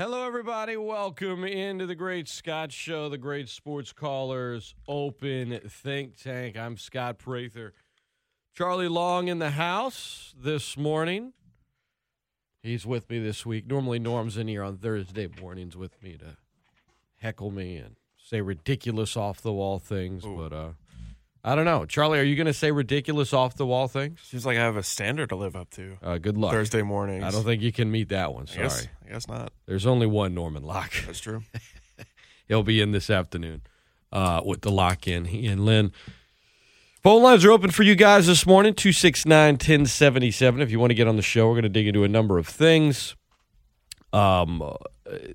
Hello, everybody. Welcome into the Great Scott Show, the Great Sports Callers Open Think Tank. I'm Scott Prather. Charlie Long in the house this morning. He's with me this week. Normally, Norm's in here on Thursday mornings with me to heckle me and say ridiculous off the wall things. Ooh. But uh, I don't know. Charlie, are you going to say ridiculous off the wall things? Seems like I have a standard to live up to. Uh, good luck. Thursday mornings. I don't think you can meet that one. I Sorry. guess, I guess not. There's only one Norman Locke. That's true. He'll be in this afternoon uh, with the lock in. He and Lynn. Phone lines are open for you guys this morning 269 1077. If you want to get on the show, we're going to dig into a number of things. Um, uh,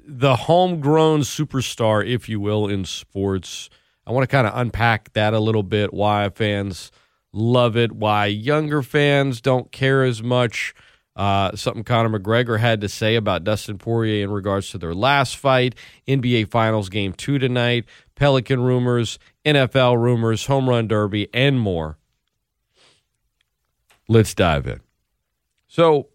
the homegrown superstar, if you will, in sports. I want to kind of unpack that a little bit. Why fans love it, why younger fans don't care as much. Uh, something Conor McGregor had to say about Dustin Poirier in regards to their last fight, NBA Finals Game 2 tonight, Pelican rumors, NFL rumors, home run derby, and more. Let's dive in. So,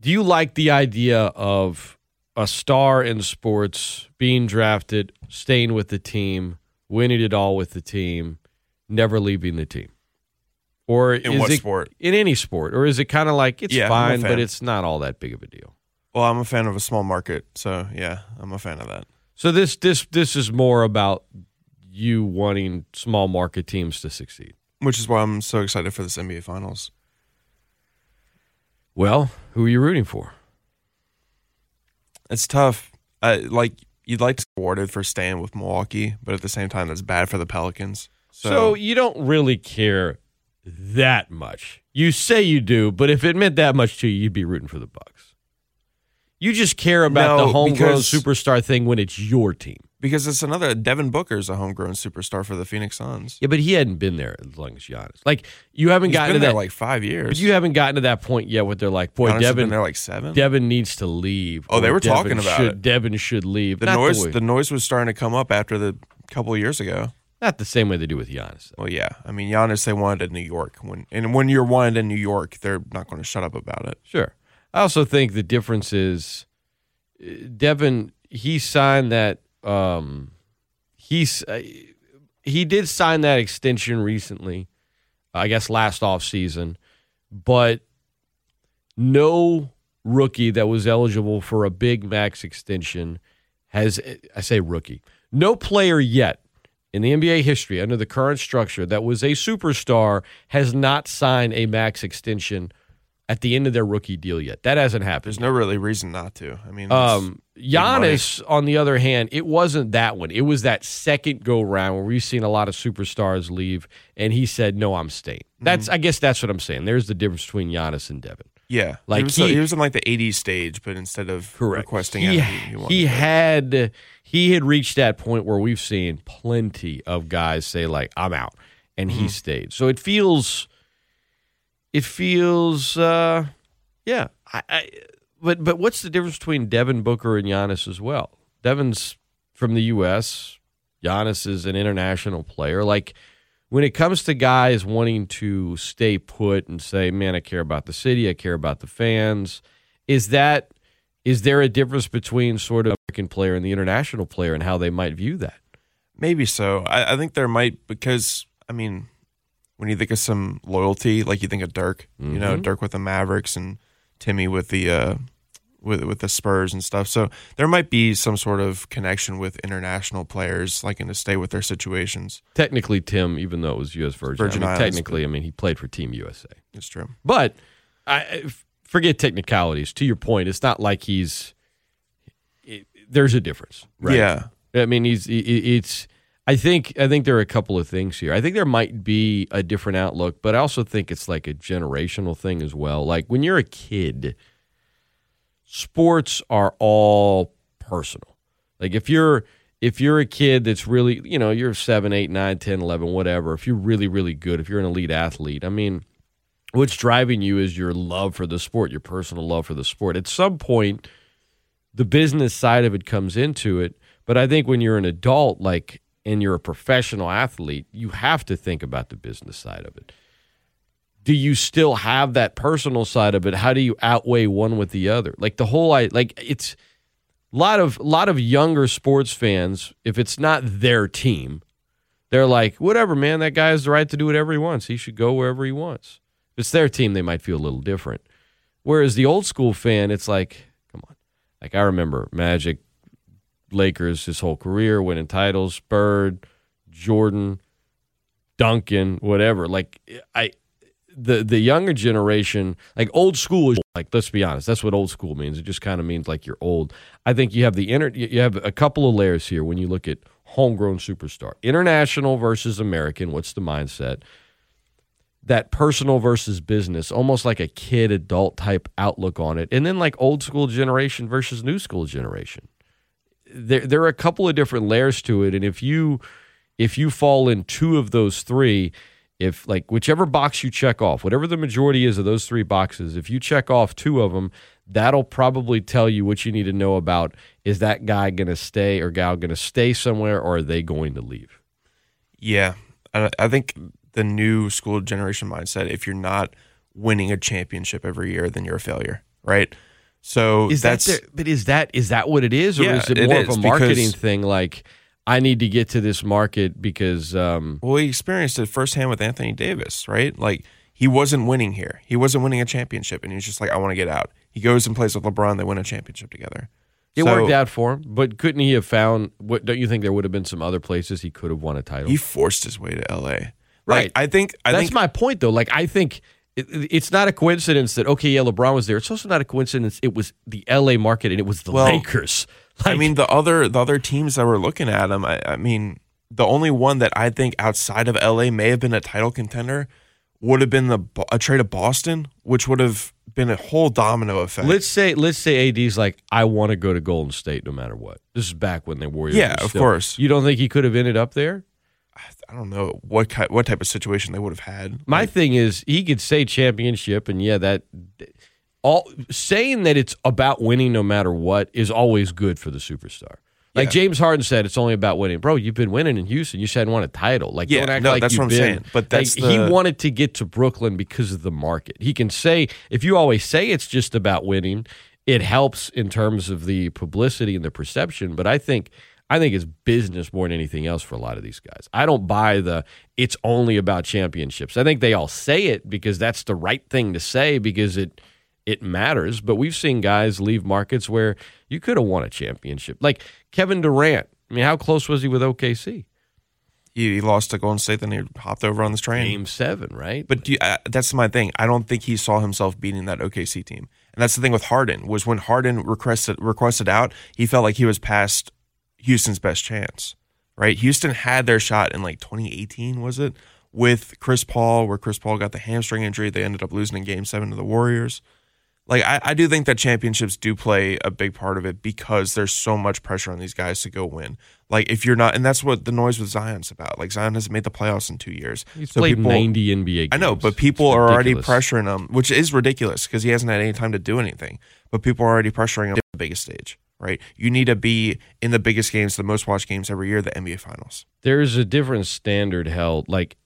do you like the idea of a star in sports being drafted, staying with the team, winning it all with the team, never leaving the team? Or In what it, sport? In any sport, or is it kind of like it's Yeah, fine, but it's not all that big of a deal? Well, I'm a fan of a small market, so yeah, I'm a fan of that. So this this this is more about you wanting small market teams to succeed. Which is why I'm so excited for this NBA Finals. Well, who are you rooting for? It's tough. Uh, like you'd like to be rewarded for staying with Milwaukee, but at the same time, that's bad for the Pelicans. So, So, you don't really care that much. You say you do, but if it meant that much to you, you'd be rooting for the Bucks. You just care about No, the homegrown superstar thing when it's your team. Because it's another Devin Booker's a homegrown superstar for the Phoenix Suns. Yeah, but he hadn't been there as long as Giannis. Like you haven't He's gotten been to there that. like five but years. you haven't gotten to that point yet where they're like, boy, Giannis Devin, been there like seven. Devin needs to leave. Oh, they were Devin talking about should, it. Devin should leave. the Not noise, way- the noise was starting to come up after the couple of years ago. not the same way they do with Giannis. though. Well, yeah. I mean, Giannis, they wanted in New York. When and when you're wanted in New York, they're not going to shut up about it. Sure. I also think the difference is uh, Devin. He signed that. Um, he's uh, he did sign that extension recently. I guess last off season, but no rookie that was eligible for a big max extension has. I say rookie. No player yet in the NBA history under the current structure that was a superstar has not signed a max extension at the end of their rookie deal yet. That hasn't happened. There's no really reason not to. I mean, Um, Giannis, on the other hand, it wasn't that one. It was that second go round where we've seen a lot of superstars leave, and he said, "No, I'm staying." That's, I guess, that's what I'm saying. There's the difference between Giannis and Devin. yeah, like he was, he- he was in like the 80s stage, but instead of requesting he, he, he wanted he it. had he had reached that point where we've seen plenty of guys say like I'm out and Mm-hmm. he stayed. So it feels it feels uh yeah. I, I but but what's the difference between Devin Booker and Giannis as well? Devin's from the US, Giannis is an international player. Like when it comes to guys wanting to stay put and say, "Man, I care about the city, I care about the fans," is that is there a difference between sort of American player and the international player and how they might view that? Maybe so. I, I think there might because I mean, when you think of some loyalty, like you think of Dirk, you know, Mhm. Dirk with the Mavericks and Timmy with the uh, with with the Spurs and stuff. So there might be some sort of connection with international players, like in to stay with their situations. Technically, Tim, even though it was U.S. Virgin, Virgin I mean, Islands, technically, I mean, he played for Team USA. It's true. But I forget technicalities. To your point, it's not like he's. It, there's a difference, right? Yeah. I mean, he's he- he- it's. I think I think there are a couple of things here. I think there might be a different outlook, but I also think it's like a generational thing as well. Like when you're a kid, sports are all personal. Like if you're if you're a kid that's really, you know, you're 7, 8, 9, 10, 11, whatever, if you're really really good, if you're an elite athlete, I mean, what's driving you is your love for the sport, your personal love for the sport. At some point, the business side of it comes into it. But I think when you're an adult, like, and you're a professional athlete, you have to think about the business side of it. do you still have that personal side of it? How do you outweigh one with the other? Like the whole I like it's a lot of lot of younger sports fans, if it's not their team, they're like, whatever, man, that guy has the right to do whatever he wants. He should go wherever he wants. If it's their team, they might feel a little different. Whereas the old school fan, it's like, come on. Like I remember Magic, Lakers his whole career, winning titles, Bird, Jordan, Duncan, whatever. Like I the the younger generation, like old school is like let's be honest, that's what old school means. It just kind of means like you're old. I think you have the inner you have a couple of layers here when you look at homegrown superstar. International versus American, what's the mindset? That personal versus business, almost like a kid adult type outlook on it. And then like old school generation versus new school generation. There there are a couple of different layers to it and if you if you fall in two of those three, if like whichever box you check off, whatever the majority is of those three boxes, if you check off two of them, that'll probably tell you what you need to know about is that guy going to stay or gal going to stay somewhere or are they going to leave? Yeah. I, I think the new school generation mindset, if you're not winning a championship every year, then you're a failure, right? So is that's that the, but is that is that what it is or Yeah, is it it more of a marketing thing like I need to get to this market because um well, he experienced it firsthand with Anthony Davis, right? Like he wasn't winning here. He wasn't winning a championship, and he was just like, I want to get out. He goes and plays with LeBron. They win a championship together. it So worked out for him, but couldn't he have found what don't you think there would have been some other places he could have won a title? He forced his way to LA. Like, Right. I think. I That's think. my point, though. Like, I think it, it's not a coincidence that okay, yeah, LeBron was there. It's also not a coincidence it was the L.A. market and it was the Well, Lakers. I mean, the other the other teams that were looking at him. I, I mean, the only one that I think outside of LA may have been a title contender would have been the a trade of Boston, which would have been a whole domino effect. let's say let's say AD's like, I want to go to Golden State no matter what. This is back when they Warriors. Yeah, of course. You don't think he could have ended up there? I don't know what ki- what type of situation they would have had. My Like, thing is, he could say championship, and yeah, that all saying that it's about winning no matter what is always good for the superstar. Like Yeah. James Harden said, it's only about winning, bro. You've been winning in Houston. You just hadn't won a title. Like, Yeah, don't act no, like that's you've what I'm been. saying. But that's like, he wanted to get to Brooklyn because of the market. He can say if you always say it's just about winning, it helps in terms of the publicity and the perception. But I think I think it's business more than anything else for a lot of these guys. I don't buy the it's only about championships. I think they all say it because that's the right thing to say because it it matters. But we've seen guys leave markets where you could have won a championship. Like Kevin Durant. I mean, how close was he with OKC? he, he lost to Golden State, then he hopped over on this train. Game seven, right? But do you, uh, that's my thing. I don't think he saw himself beating that OKC team, and that's the thing with Harden. Was when Harden requested requested out, he felt like he was past Houston's best chance. Right? Houston had their shot in like 2018, was it? With Chris Paul, where Chris Paul got the hamstring injury, they ended up losing in Game Seven to the Warriors. Like I, I do think that championships do play a big part of it because there's so much pressure on these guys to go win. Like if you're not, and that's what the noise with Zion's about. Like Zion hasn't made the playoffs in two years. He's So played people- 90 NBA games. I know, but people It's are already pressuring him, which is ridiculous because he hasn't had any time to do anything. But people are already pressuring him to the biggest stage, right? You need to be in the biggest games, the most watched games every year, the NBA Finals. There's a different standard held. Like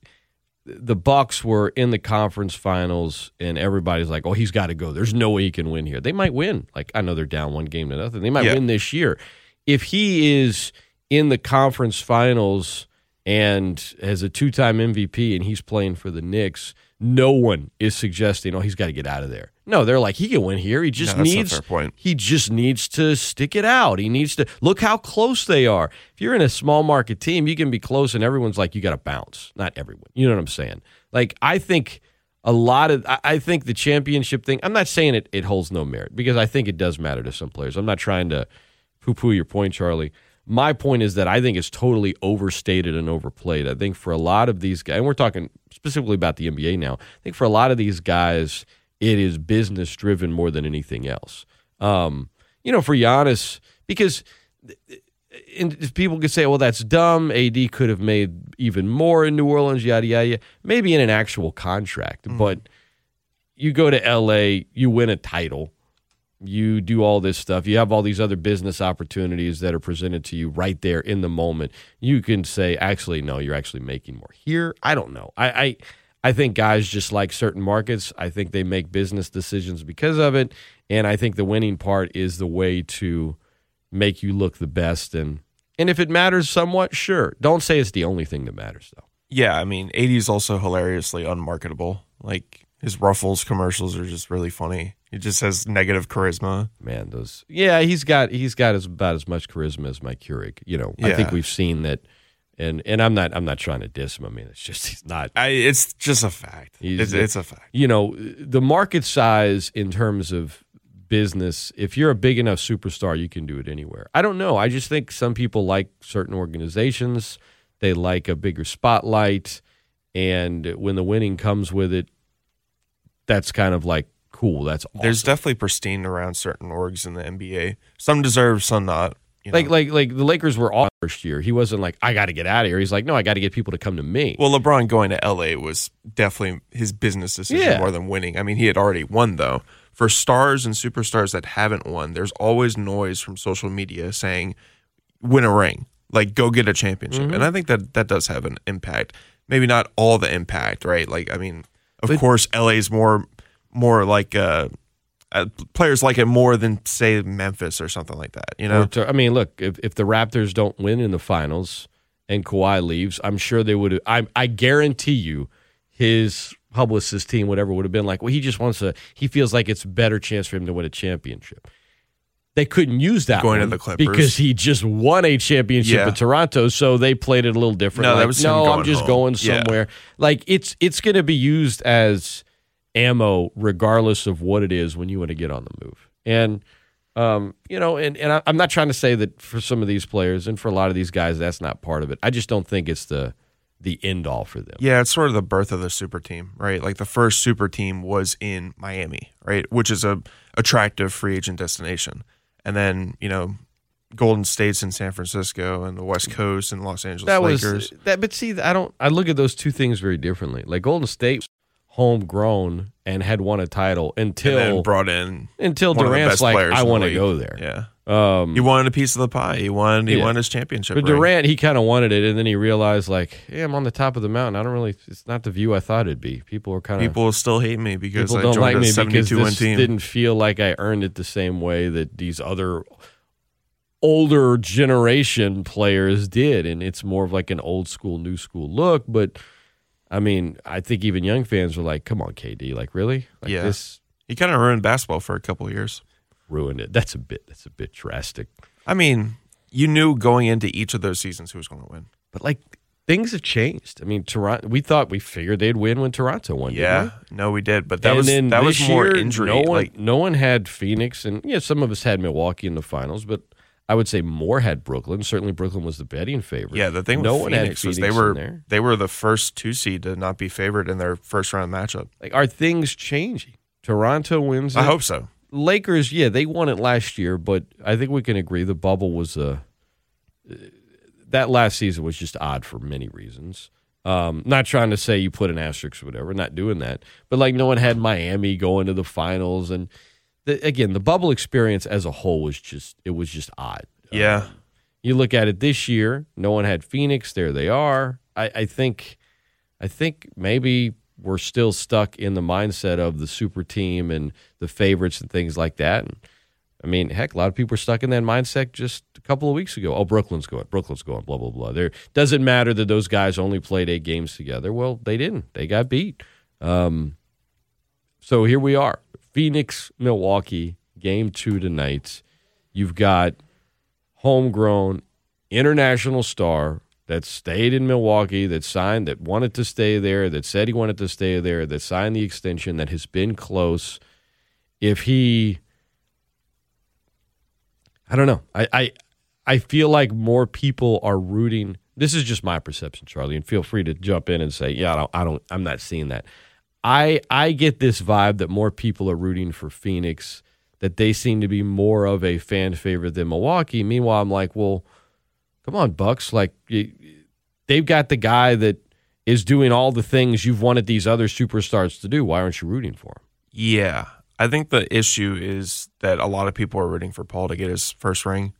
the Bucks were in the conference finals, and everybody's like, "Oh, he's got to go. There's no way he can win here." They might win. Like I know they're down one game to nothing. They might Yeah. win this year. If he is in the conference finals and has a two-time MVP and he's playing for the Knicks, no one is suggesting, "Oh, he's got to get out of there." No, they're like, "He can win here. He just No, needs he just needs to stick it out. He needs to look how close they are. If you're in a small market team, you can be close and everyone's like, you got to bounce. Not everyone. You know what I'm saying? Like, I think a lot of, I- I think the championship thing, I'm not saying it, it holds no merit because I think it does matter to some players. I'm not trying to poo poo your point, Charlie. My point is that I think it's totally overstated and overplayed. I think for a lot of these guys, and we're talking specifically about the NBA now, I think for a lot of these guys, it is business driven more than anything else. Um, you know, for Giannis, because and if people could say, well, that's dumb. AD could have made even more in New Orleans, yada, yada, yada. Maybe in an actual contract. But you go to LA, you win a title, you do all this stuff, you have all these other business opportunities that are presented to you right there in the moment. You can say, actually, no, you're actually making more. Here, I don't know. I, I I think guys just like certain markets. I think they make business decisions because of it, and I think the winning part is the way to make you look the best. And and if it matters somewhat, sure. Don't say it's the only thing that matters though. Yeah, I mean, AD is also hilariously unmarketable. Like his Ruffles commercials are just really funny. He just has negative charisma. Man, those yeah, he's got he's got as, about as much charisma as Mike Keurig. You know, I think we've seen that. And and I'm not I'm not trying to diss him. I mean, it's just he's not I, it's just a fact. It's, it's a fact. you know, the market size in terms of business, if you're a big enough superstar, you can do it anywhere. I don't know. I just think some people like certain organizations, they like a bigger spotlight. And when the winning comes with it, that's kind of like cool. That's awesome. There's definitely pristine around certain orgs in the NBA. Some deserve, some not. You know? like like like the Lakers were all first year. He wasn't like I got to get out of here. He's like no, I got to get people to come to me. well, LeBron going to LA was definitely his business decision Yeah. more than winning. I mean, he had already won though. For stars and superstars that haven't won, there's always noise from social media saying, "Win a ring." Like go get a championship. Mm-hmm. And I think that that does have an impact. Maybe not all the impact, right? Like I mean, of But- course LA's more more like uh, uh players like it more than say Memphis or something like that, you know? I mean, look, if, if the Raptors don't win in the finals and Kawhi leaves, I'm sure they would. I I guarantee you, his publicist team, whatever, would have been like, well, he just wants to. He feels like it's a better chance for him to win a championship. They couldn't use that Going to the Clippers. because he just won a championship Yeah. in Toronto, so they played it a little different. No, that was no, I'm just home. going Yeah. somewhere. Like it's it's going to be used as ammo, regardless of what it is, when you want to get on the move. And um, you know, and, and I, I'm not trying to say that for some of these players and for a lot of these guys, that's not part of it. I just don't think it's the the end all for them. Yeah, it's sort of the birth of the super team, right? Like the first super team was in Miami, right? Which is a attractive free agent destination. And then, you know, Golden State's in San Francisco and the West Coast and Los Angeles that Lakers. was that. But see, I don't. I look at those two things very differently. Like Golden State, homegrown and had won a title and until then brought in until one of the Durant's like, I want to go there. Yeah. Um, He wanted a piece of the pie. He won he Yeah. won his championship. But ring. Durant, he kind of wanted it, and then he realized, like, yeah, I'm on the top of the mountain. I don't really. It's not the view I thought it'd be. People are kind of People still hate me because people I don't like me because this team. didn't feel like I earned it the same way that these other older generation players did, and it's more of like an old school, new school look. But I mean, I think even young fans were like, "Come on, KD, like really? Like Yeah. this He kind of ruined basketball for a couple of years. ruined it." That's a bit. That's a bit drastic. I mean, you knew going into each of those seasons who was going to win. But like things have changed. I mean, Toronto. We thought we figured they'd win when Toronto won. didn't we? Yeah, no, we did, but that and was that was more year, injury. No one, like no one had Phoenix, and yeah, some of us had Milwaukee in the finals, but I would say more had Brooklyn. Certainly, Brooklyn was the betting favorite. yeah, the thing no with one Phoenix, had was Phoenix they were they were the first two seed to not be favored in their first round matchup. Like, are things changing? Toronto wins. I hope so. Lakers, yeah, they won it last year, but I think we can agree the bubble was a. that last season was just odd for many reasons. Um, not trying to say you put an asterisk or whatever, not doing that. But like no one had Miami going to the finals, and the, again, the bubble experience as a whole was just it was just odd. Yeah, You look at it this year, no one had Phoenix. There they are. I, I think, I think maybe we're still stuck in the mindset of the super team and the favorites and things like that. And I mean, heck, a lot of people were stuck in that mindset just a couple of weeks ago. Oh, Brooklyn's going, Brooklyn's going, blah blah blah. There doesn't matter that those guys only played eight games together. Well, they didn't. They got beat. Um, so here we are, Phoenix, Milwaukee, game two tonight. You've got homegrown international star that stayed in Milwaukee, that signed, that wanted to stay there, that said he wanted to stay there, that signed the extension, that has been close. If he, I don't know, I, I, I feel like more people are rooting. This is just my perception, Charlie, and feel free to jump in and say, yeah, I don't, I don't I'm not seeing that. I, I get this vibe that more people are rooting for Phoenix that they seem to be more of a fan favorite than Milwaukee. Meanwhile, I'm like, well, come on, Bucks. Like, they've got the guy that is doing all the things you've wanted these other superstars to do. Why aren't you rooting for him? yeah. I think the issue is that a lot of people are rooting for Paul to get his first ring.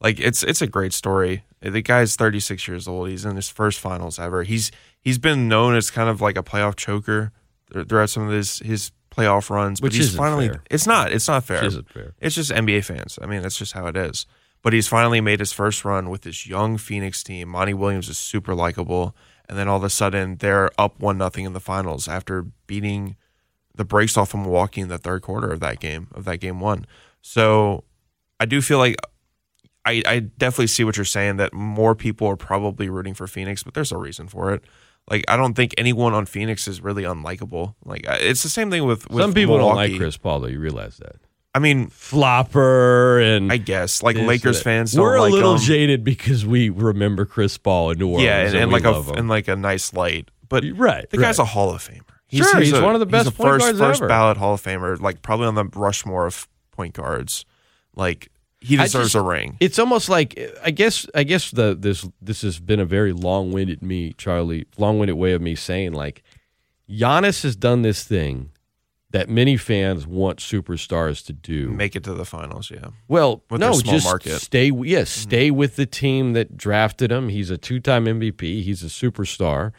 Like it's it's a great story. The guy's 36 years old. He's in his first finals ever. He's he's been known as kind of like a playoff choker throughout some of his his playoff runs. Which but he's finally fair. it's not it's not fair. Which fair. It's just NBA fans. I mean, that's just how it is. But he's finally made his first run with this young Phoenix team. Monty Williams is super likable, and then all of a sudden they're up one nothing in the finals after beating the brakes off of Milwaukee in the third quarter of that game of that game one. So I do feel like I, I definitely see what you're saying that more people are probably rooting for Phoenix, but there's a reason for it. Like I don't think anyone on Phoenix is really unlikable. Like it's the same thing with, with Some people don't like Chris Paul, though. You realize that. I mean, Flopper and I guess like Lakers fans don't We're like a little him. jade because we remember Chris Paul in New Orleans. yeah, and, and we like a him. in like a nice light. But right, the guy's a Hall of Famer. Sure, he's one of the best He's a point first first ever. ballot Hall of Famer, like probably on the Rushmore of point guards. Like he deserves just- a ring. It's almost like I guess I guess the this this has been a very long winded me, Charlie, long winded way of me saying like Giannis has done this thing that many fans want superstars to do. Make it to the finals. Yeah, Well, With no, small just market. Mm-hmm. stay. Yes, stay with the team that drafted him. He's a two-time MVP. He's a superstar.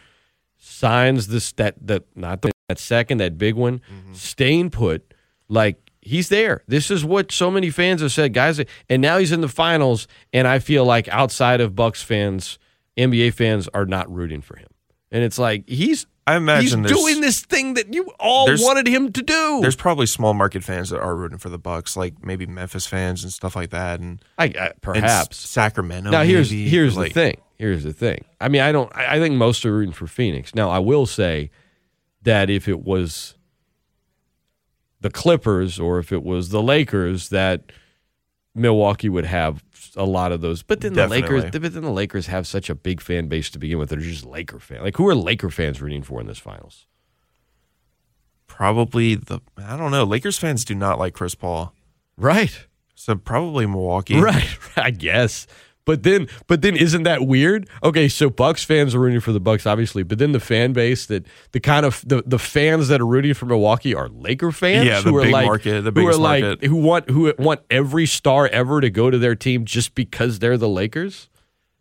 Signs this that that not the that second that big one. Mm-hmm. Staying put, like he's there. This is what so many fans have said, guys. And now he's in the finals, and I feel like outside of Bucks fans, NBA fans are not rooting for him. And it's like he's I he's imagine there's, doing this thing that you all wanted him to do. There's probably small market fans that are rooting for the Bucks, like maybe Memphis fans and stuff like that, and, I, I, and perhaps Sacramento. Now here's maybe, here's like, the thing. Here's the thing. I mean, I don't. I I think most are rooting for Phoenix. Now, I will say that if it was the Clippers or if it was the Lakers, that Milwaukee would have a lot of those. But then the Lakers, but then the Lakers have such a big fan base to begin with. They're just Laker fans. Like, who are Laker fans rooting for in this finals? Probably the I don't know. Lakers fans do not like Chris Paul, Right. so probably Milwaukee. Right, I guess. But then, but then, isn't that weird? Okay, so Bucks fans are rooting for the Bucks, obviously, but then the fan base that the kind of the, the fans that are rooting for Milwaukee are Laker fans, Yeah, the who are big like market, the who are biggest like who want who want every star ever to go to their team just because they're the Lakers.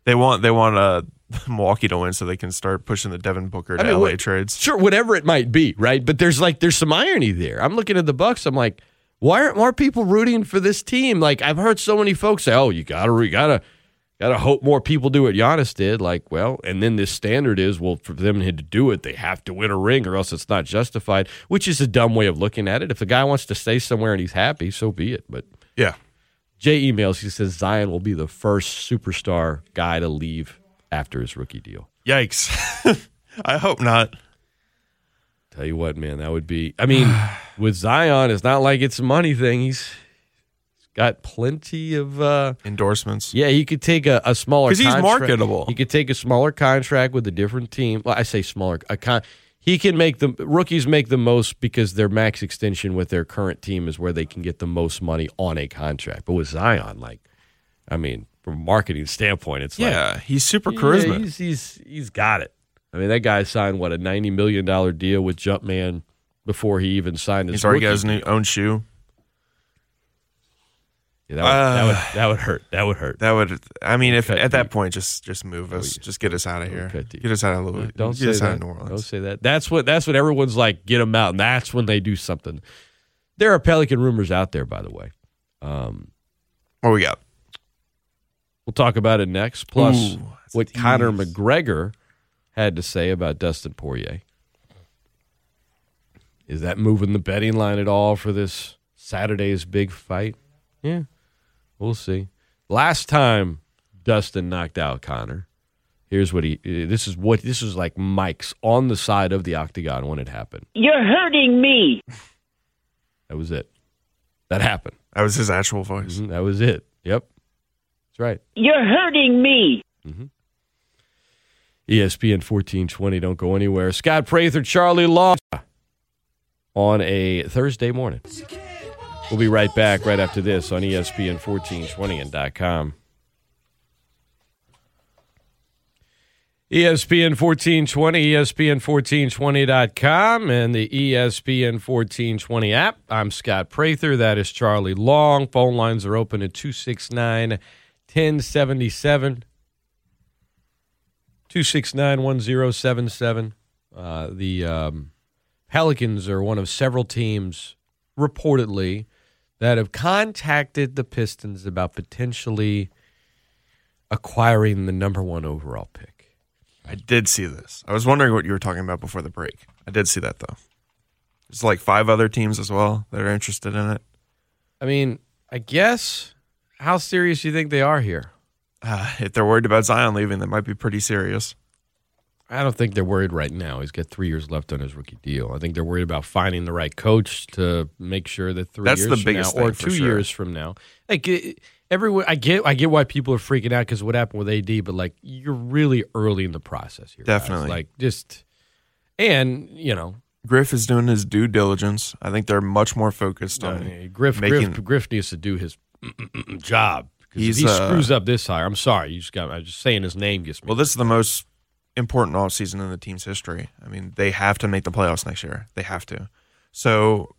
They want they want uh, Milwaukee to win so they can start pushing the Devin Booker to I mean, LA what- trades. Sure, whatever it might be, right? But there's like there's some irony there. I'm looking at the Bucks. I'm like, why aren't more people rooting for this team? Like I've heard so many folks say, "Oh, you gotta, you gotta, gotta hope more people do what Giannis did." Like, well, and then this standard is, well, for them to do it, they have to win a ring, or else it's not justified. Which is a dumb way of looking at it. If the guy wants to stay somewhere and he's happy, so be it. But Yeah, Jay emails. He says Zion will be the first superstar guy to leave after his rookie deal. yikes. I hope not. Tell you what, man, that would be. I mean, with Zion, it's not like it's a money thing. He's, he's got plenty of. uh Endorsements. Yeah, he could take a, a smaller 'Cause he's contract. marketable. He could take a smaller contract with a different team. Well, I say smaller. A con- he can make the rookies make the most because their max extension with their current team is where they can get the most money on a contract. But with Zion, like, I mean, from a marketing standpoint, it's like Yeah, he's super yeah, charisma. he's, he's he's got it. I mean, that guy signed what a ninety million dollar deal with Jumpman before he even signed his. He's already got his new own shoe. Yeah, that, would, that would Uh, that would hurt. That would hurt. That would. I mean, if Cut at that deep. point, just just move us. Just get us out of here. Get us out of Louis. Don't get say us out that. of New Orleans. Don't say that. That's what that's what everyone's like. Get them out, and that's when they do something. There are Pelican rumors out there, by the way. Um, What we got? we'll talk about it next. Plus, Ooh, that's a what Conor. McGregor had to say about Dustin Poirier. Is that moving the betting line at all for this Saturday's big fight? Yeah, we'll see. Last time Dustin knocked out Conor, here's what he. This is what this is like. Mike's on the side of the octagon when it happened. You're hurting me. That was it. That happened. That was his actual voice. Mhm, That was it. Yep, that's right. You're hurting me. E ESPN 1420. Don't go anywhere. Scott Prather, Charlie Long on a Thursday morning. We'll be right back right after this on ESPN 1420 and .com. ESPN 1420, ESPN1420.com, and the ESPN 1420 app. I'm Scott Prather. That is Charlie Long. Phone lines are open at 269 1077 269 1077. Uh, The um, Pelicans are one of several teams reportedly that have contacted the Pistons about potentially acquiring the number one overall pick. I did see this. I was wondering what you were talking about before the break. I did see that though. There's like five other teams as well that are interested in it. I mean, I guess how serious do you think they are here? Uh, if they're worried about Zion leaving, that might be pretty serious. I don't think they're worried right now. He's got three years left on his rookie deal. I think they're worried about finding the right coach to make sure that three That's years the from biggest now, or two sure. years from now, like everyone, I get, I get why people are freaking out because what happened with AD, but like you're really early in the process here. guys. Definitely. like just, and you know, Griff is doing his due diligence. I think they're much more focused on. Griff, making- Griff, Griff needs to do his job. 'Cause if He's, he uh, screws up this hire, I'm sorry. You just got. I'm just saying his name gets me. Well, this is the most important offseason in the team's history. I mean, they have to make the playoffs next year. They have to. So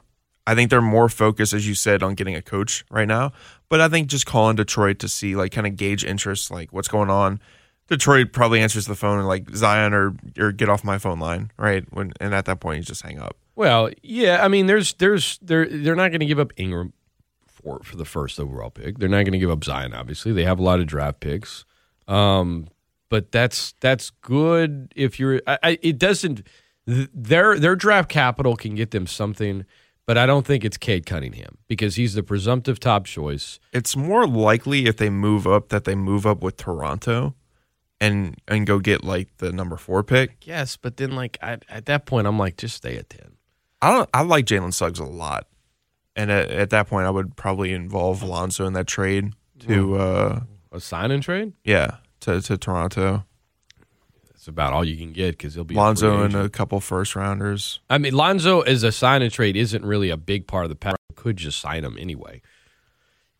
I think they're more focused, as you said, on getting a coach right now. But I think just calling Detroit to see, like, kind of gauge interest, like what's going on. Detroit probably answers the phone and like Zion or or get off my phone line, right? When and at that point you just hang up. Well, yeah, I mean, there's, there's, they're, they're not going to give up Ingram for for the first overall pick. They're not going to give up Zion. Obviously, they have a lot of draft picks, um, but that's that's good if you're. I, I, it doesn't. th- Their their draft capital can get them something, but I don't think it's Cade Cunningham because he's the presumptive top choice. It's more likely if they move up that they move up with Toronto and and go get like the number four pick. Yes, but then like I, at that point, I'm like, just stay at ten. I don't. I like Jalen Suggs a lot, and at, at that point, I would probably involve Lonzo in that trade to, uh, A sign and trade. yeah, to to Toronto. That's about all you can get because he'll be Lonzo and a couple first rounders. I mean, Lonzo as a sign and trade isn't really a big part of the pack. Could just sign him anyway.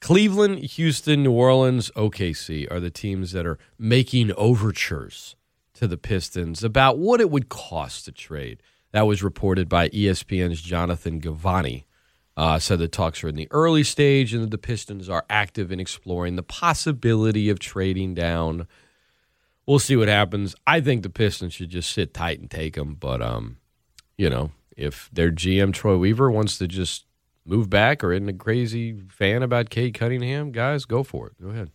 Cleveland, Houston, New Orleans, OKC are the teams that are making overtures to the Pistons about what it would cost to trade. That was reported by ESPN's Jonathan Givony. Uh, said the talks are in the early stage and that the Pistons are active in exploring the possibility of trading down. We'll see what happens. I think the Pistons should just sit tight and take them, but um, you know, if their GM Troy Weaver wants to just move back or isn't a crazy fan about Cade Cunningham, guys, go for it. Go ahead.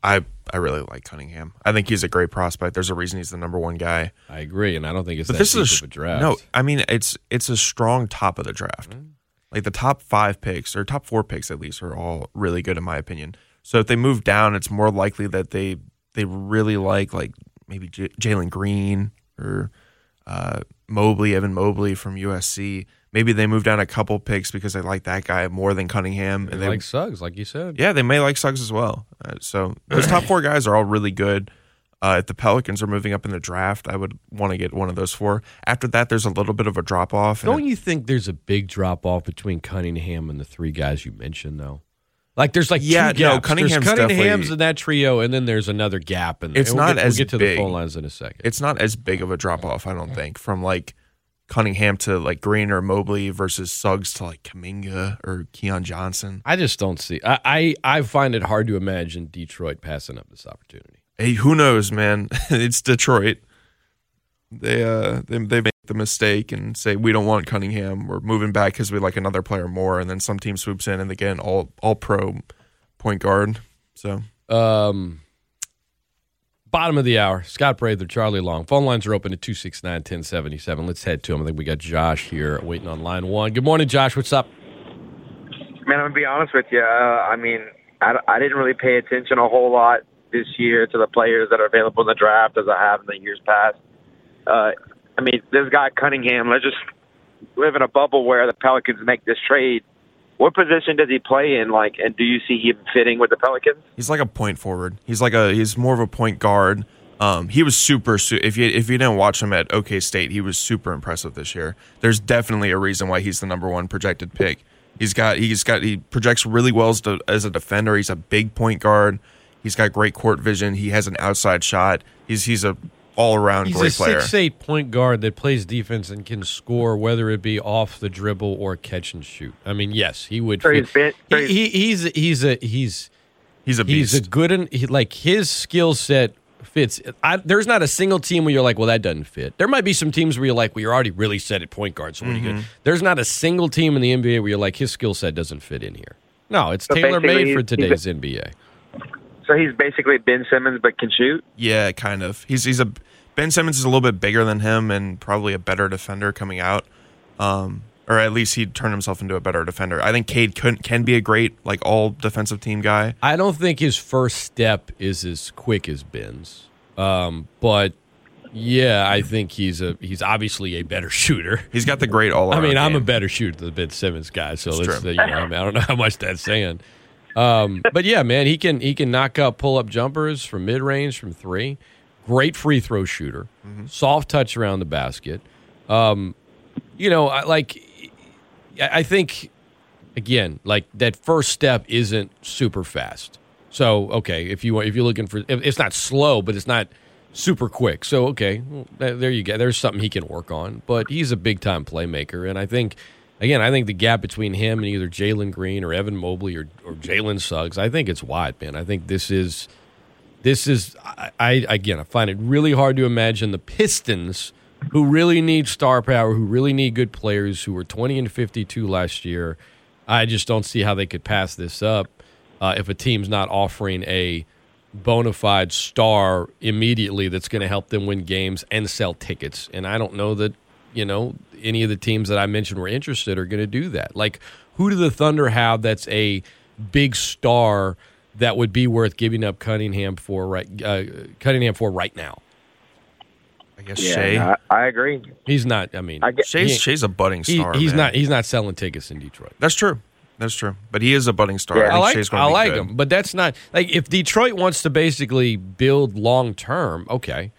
I I really like Cunningham. I think he's a great prospect. There's a reason he's the number one guy. I agree, and I don't think it's But that this is of a draft. no. I mean, it's it's a strong top of the draft. Like the top five picks or top four picks at least are all really good in my opinion. So if they move down, it's more likely that they they really like like maybe J- Jalen Green or uh, Mobley, Evan Mobley from USC. Maybe they move down a couple picks because they like that guy more than Cunningham, They and they like Suggs, like you said. yeah, they may like Suggs as well. Uh, so those top four guys are all really good. Uh, if the Pelicans are moving up in the draft, I would want to get one of those four. After that, there's a little bit of a drop off. Don't you think there's a big drop off between Cunningham and the three guys you mentioned, though? Like there's like Yeah, two no, gaps. Cunningham's there's Cunningham's in that trio, and then there's another gap. And It's and we'll not get, as we'll get to big. the phone lines in a second. It's not as big of a drop off, I don't think, from like Cunningham to like Green or Mobley versus Suggs to like Kuminga or Keon Johnson. I just don't see. I, I I find it hard to imagine Detroit passing up this opportunity. Hey, who knows, man? it's Detroit. They uh they they make the mistake and say we don't want Cunningham. We're moving back because we like another player more, and then some team swoops in and they get an all all pro point guard. So Um, bottom of the hour. Scott Prather, Charlie Long. Phone lines are open at 269 1077. Let's head to him. I think we got Josh here waiting on line one. Good morning, Josh. What's up? Man, I'm gonna be honest with you. Uh, I mean, I, I didn't really pay attention a whole lot this year to the players that are available in the draft as I have in the years past. Uh, I mean, this guy Cunningham. Let's just live in a bubble where the Pelicans make this trade. What position does he play in? Like, and do you see him fitting with the Pelicans? he's like a point forward. He's like a he's more of a point guard. Um, he was super. Su- if you if you didn't watch him at OK State, he was super impressive this year. There's definitely a reason why he's the number one projected pick. He's got he's got he projects really well as, the, as a defender. He's a big point guard. He's got great court vision. He has an outside shot. He's he's a all around He's great a player. six eight point guard that plays defense and can score, whether it be off the dribble or catch and shoot. I mean, yes, he would. So fit- he's been- so he, he, he's he's a he's He's a He's a good and he, like his skill set fits. I, there's not a single team where you're like, well, that doesn't fit. There might be some teams where you're like, well, you're already really set at point guard, so what are you Mm-hmm. good? There's not a single team in the NBA where you're like, his skill set doesn't fit in here. No, it's So tailor made basically for he's- today's NBA. So he's basically Ben Simmons, but can shoot. Yeah, kind of. He's he's a Ben Simmons is a little bit bigger than him and probably a better defender coming out. Um, or at least he turned himself into a better defender. I think Cade can can be a great like all defensive team guy. I don't think his first step is as quick as Ben's, um, but yeah, I think he's a he's obviously a better shooter. He's got the great all. I mean, I'm a better shooter than Ben Simmons guy, so It's let's, true. you know, I, mean, I don't know how much that's saying. Um, but yeah, man, he can he can knock out pull up jumpers from mid range from three. Great free throw shooter, Mm-hmm. soft touch around the basket. Um, you know, I, like I I think again, like that first step isn't super fast. So okay, if you if you're looking for, it's not slow, but it's not super quick. So okay, well, there you go. There's something he can work on. But he's a big time playmaker, and I think again, I think the gap between him and either Jalen Green or Evan Mobley or or Jalen Suggs, I think it's wide, man. I think this is this is I, I again I find it really hard to imagine the Pistons who really need star power, who really need good players, who were 20 and 52 last year. I just don't see how they could pass this up uh, if a team's not offering a bona fide star immediately that's going to help them win games and sell tickets. And I don't know that, you know, any of the teams that I mentioned were interested are going to do that. Like, who do the Thunder have that's a big star that would be worth giving up Cunningham for right uh, Cunningham for right now? I guess Yeah, Shai. I, I agree. He's not. I mean, I get- Shai's, he- Shai's a budding he- star. he's man. not. He's not selling tickets in Detroit. That's true. That's true. But he is a budding star. Yeah. I I like. Shai's I like good. him, but that's not like if Detroit wants to basically build long term. Okay,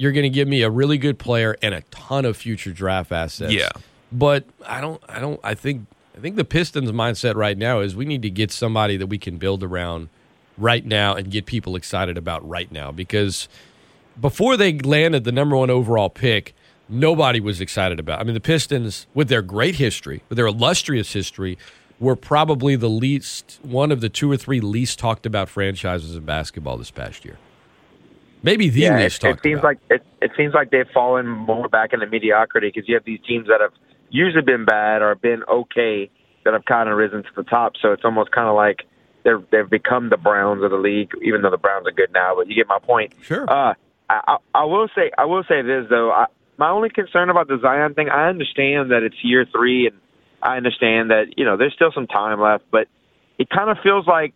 you're going to give me a really good player and a ton of future draft assets. Yeah. but I don't. I don't. I think. I think the Pistons' mindset right now is we need to get somebody that we can build around right now and get people excited about right now because before they landed the number one overall pick, nobody was excited about. I mean, the Pistons, with their great history, with their illustrious history, were probably the least one of the two or three least talked about franchises in basketball this past year. Maybe the yeah, it, least it talked seems about. like it, it seems like they've fallen more back into mediocrity because you have these teams that have usually been bad or been okay that have kind of risen to the top. So it's almost kind of like they're they've become the Browns of the league, even though the Browns are good now. But you get my point. Sure. Uh, I, I, I will say I will say this though. I, my only concern about the Zion thing, I understand that it's year three, and I understand that you know there's still some time left, but it kind of feels like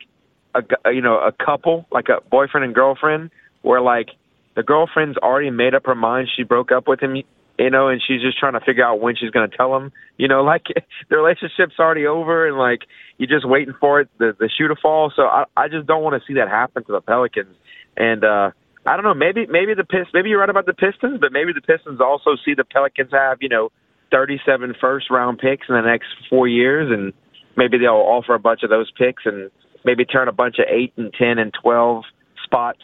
a you know a couple, like a boyfriend and girlfriend, where like the girlfriend's already made up her mind she broke up with him, you know, and she's just trying to figure out when she's going to tell him, you know, like the relationship's already over and like you're just waiting for it the the shoe to fall. So I I just don't want to see that happen to the Pelicans, and uh I don't know, maybe maybe the Pist maybe you're right about the Pistons, but maybe the Pistons also see the Pelicans have you know 37 first round picks in the next four years, and maybe they'll offer a bunch of those picks and maybe turn a bunch of eight and ten and twelve spots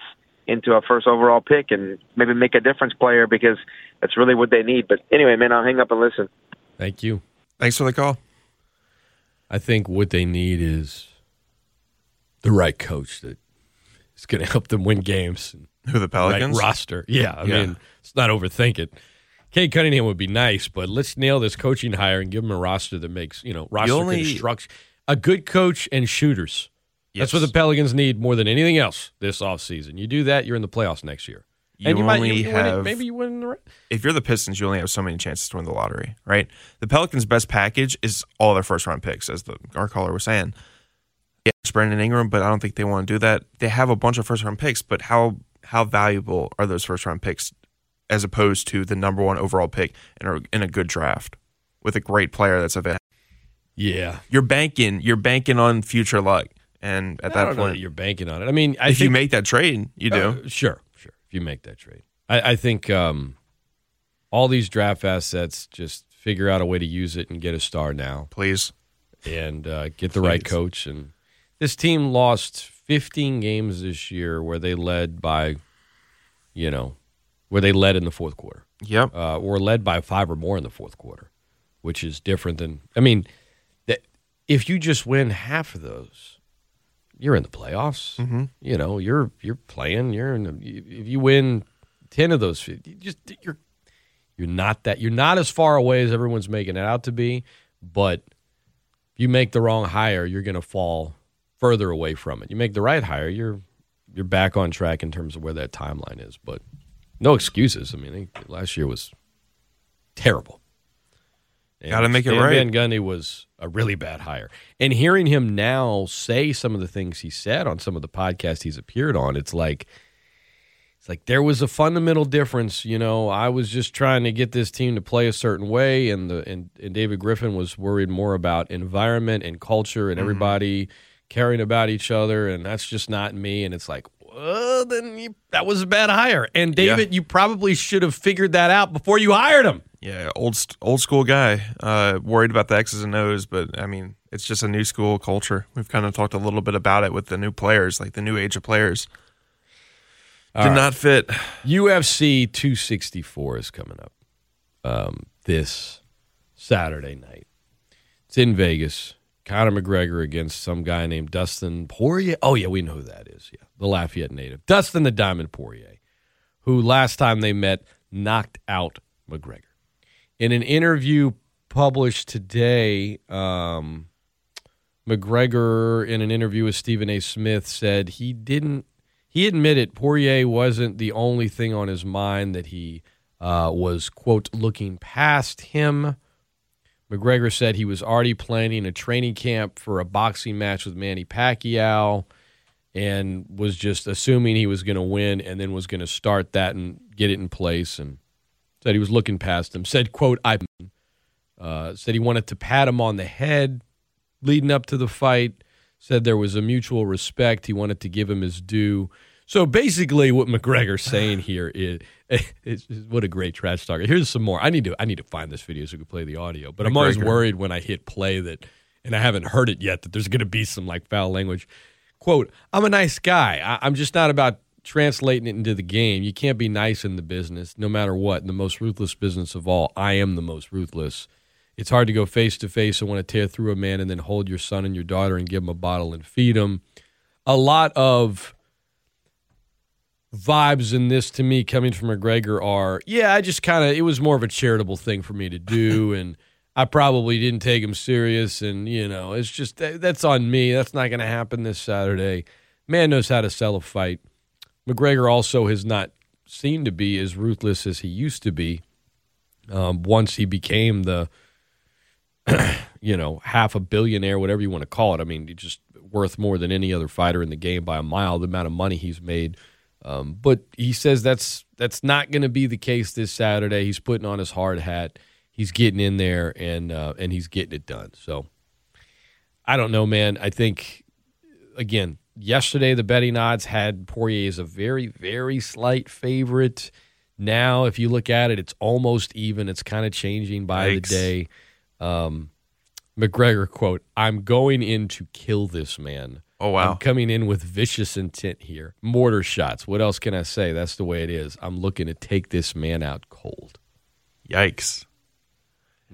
into a first overall pick and maybe make a difference player because that's really what they need. But anyway, man, I'll hang up and listen. Thank you. Thanks for the call. I think what they need is the right coach that is going to help them win games. Who the Pelicans? Right roster. Yeah, I Yeah. mean, let's not overthink it. Cade Cunningham would be nice, but let's nail this coaching hire and give them a roster that makes, you know, roster only- construction. A good coach and shooters. That's what the Pelicans need more than anything else this offseason. You do that, you're in the playoffs next year. You and you might only you, you win it- have- maybe you win the if you're the Pistons, you only have so many chances to win the lottery, right? The Pelicans' best package is all their first round picks, as the our caller was saying. Yeah, it's Brandon Ingram, but I don't think they want to do that. They have a bunch of first round picks, but how how valuable are those first round picks as opposed to the number one overall pick in a, in a good draft with a great player that's available? Yeah. You're banking, you're banking on future luck, and at I that point, that you're banking on it. I mean, I if think, you make that trade, you do. Uh, sure, sure. If you make that trade, I, I think um, all these draft assets just figure out a way to use it and get a star now, Please, and uh, get the right coach. And this team lost 15 games this year where they led by, you know, where they led in the fourth quarter, yep. uh, or led by five or more in the fourth quarter, which is different than. I mean, that if you just win half of those, you're in the playoffs. Mm-hmm. You know, you're you're playing. You're in. The, if you win ten of those, you just you're you're not that you're not as far away as everyone's making it out to be. But if you make the wrong hire, you're going to fall further away from it. You make the right hire, you're you're back on track in terms of where that timeline is. But no excuses. I mean, last year was terrible. Gotta make it Stan right. Van Gundy was a really bad hire. And hearing him now say some of the things he said on some of the podcasts he's appeared on, it's like it's like there was a fundamental difference. You know, I was just trying to get this team to play a certain way, and the and, and David Griffin was worried more about environment and culture and mm-hmm. everybody caring about each other, and that's just not me. And it's like, well, then you, that was a bad hire. And David, you probably should have figured that out before you hired him. Yeah, old old school guy. Uh, worried about the X's and O's, but I mean, it's just a new school culture. We've kind of talked a little bit about it with the new players, like the new age of players. Did right. not fit. UFC 264 is coming up um, this Saturday night. It's in Vegas. Conor McGregor against some guy named Dustin Poirier. Oh, yeah, we know who that is. Yeah, the Lafayette native. Dustin the Diamond Poirier, who last time they met knocked out McGregor. In an interview published today, um, McGregor, in an interview with Stephen A. Smith, said he didn't he admitted Poirier wasn't the only thing on his mind that he uh, was quote looking past him. McGregor said he was already planning a training camp for a boxing match with Manny Pacquiao, and was just assuming he was going to win, and then was going to start that and get it in place. And said he was looking past him. Said quote I uh, said he wanted to pat him on the head leading up to the fight said there was a mutual respect. He wanted to give him his due. So basically, what McGregor's saying here is, is, is what a great trash talker. Here's some more. I need to I need to find this video so we can play the audio. But I'm always worried when I hit play that, and I haven't heard it yet, that there's going to be some like foul language. Quote: I'm a nice guy. I, I'm just not about translating it into the game. You can't be nice in the business, no matter what. In the most ruthless business of all, I am the most ruthless. It's hard to go face to face and want to tear through a man and then hold your son and your daughter and give them a bottle and feed them. A lot of vibes in this to me coming from McGregor are, yeah, I just kind of, it was more of a charitable thing for me to do. And I probably didn't take him serious. And, you know, it's just, that's on me. That's not going to happen this Saturday. Man knows how to sell a fight. McGregor also has not seemed to be as ruthless as he used to be um, once he became the, you know, half a billionaire, whatever you want to call it. I mean, just worth more than any other fighter in the game by a mile. The amount of money he's made, um, but he says that's that's not going to be the case this Saturday. He's putting on his hard hat. He's getting in there and uh, and he's getting it done. So I don't know, man. I think again yesterday the betting odds had Poirier as a very very slight favorite. Now, if you look at it, it's almost even. It's kind of changing by the day. Um, McGregor quote: "I'm going in to kill this man. Oh wow. I'm coming in with vicious intent here. Mortar shots. What else can I say? That's the way it is. I'm looking to take this man out cold." Yikes.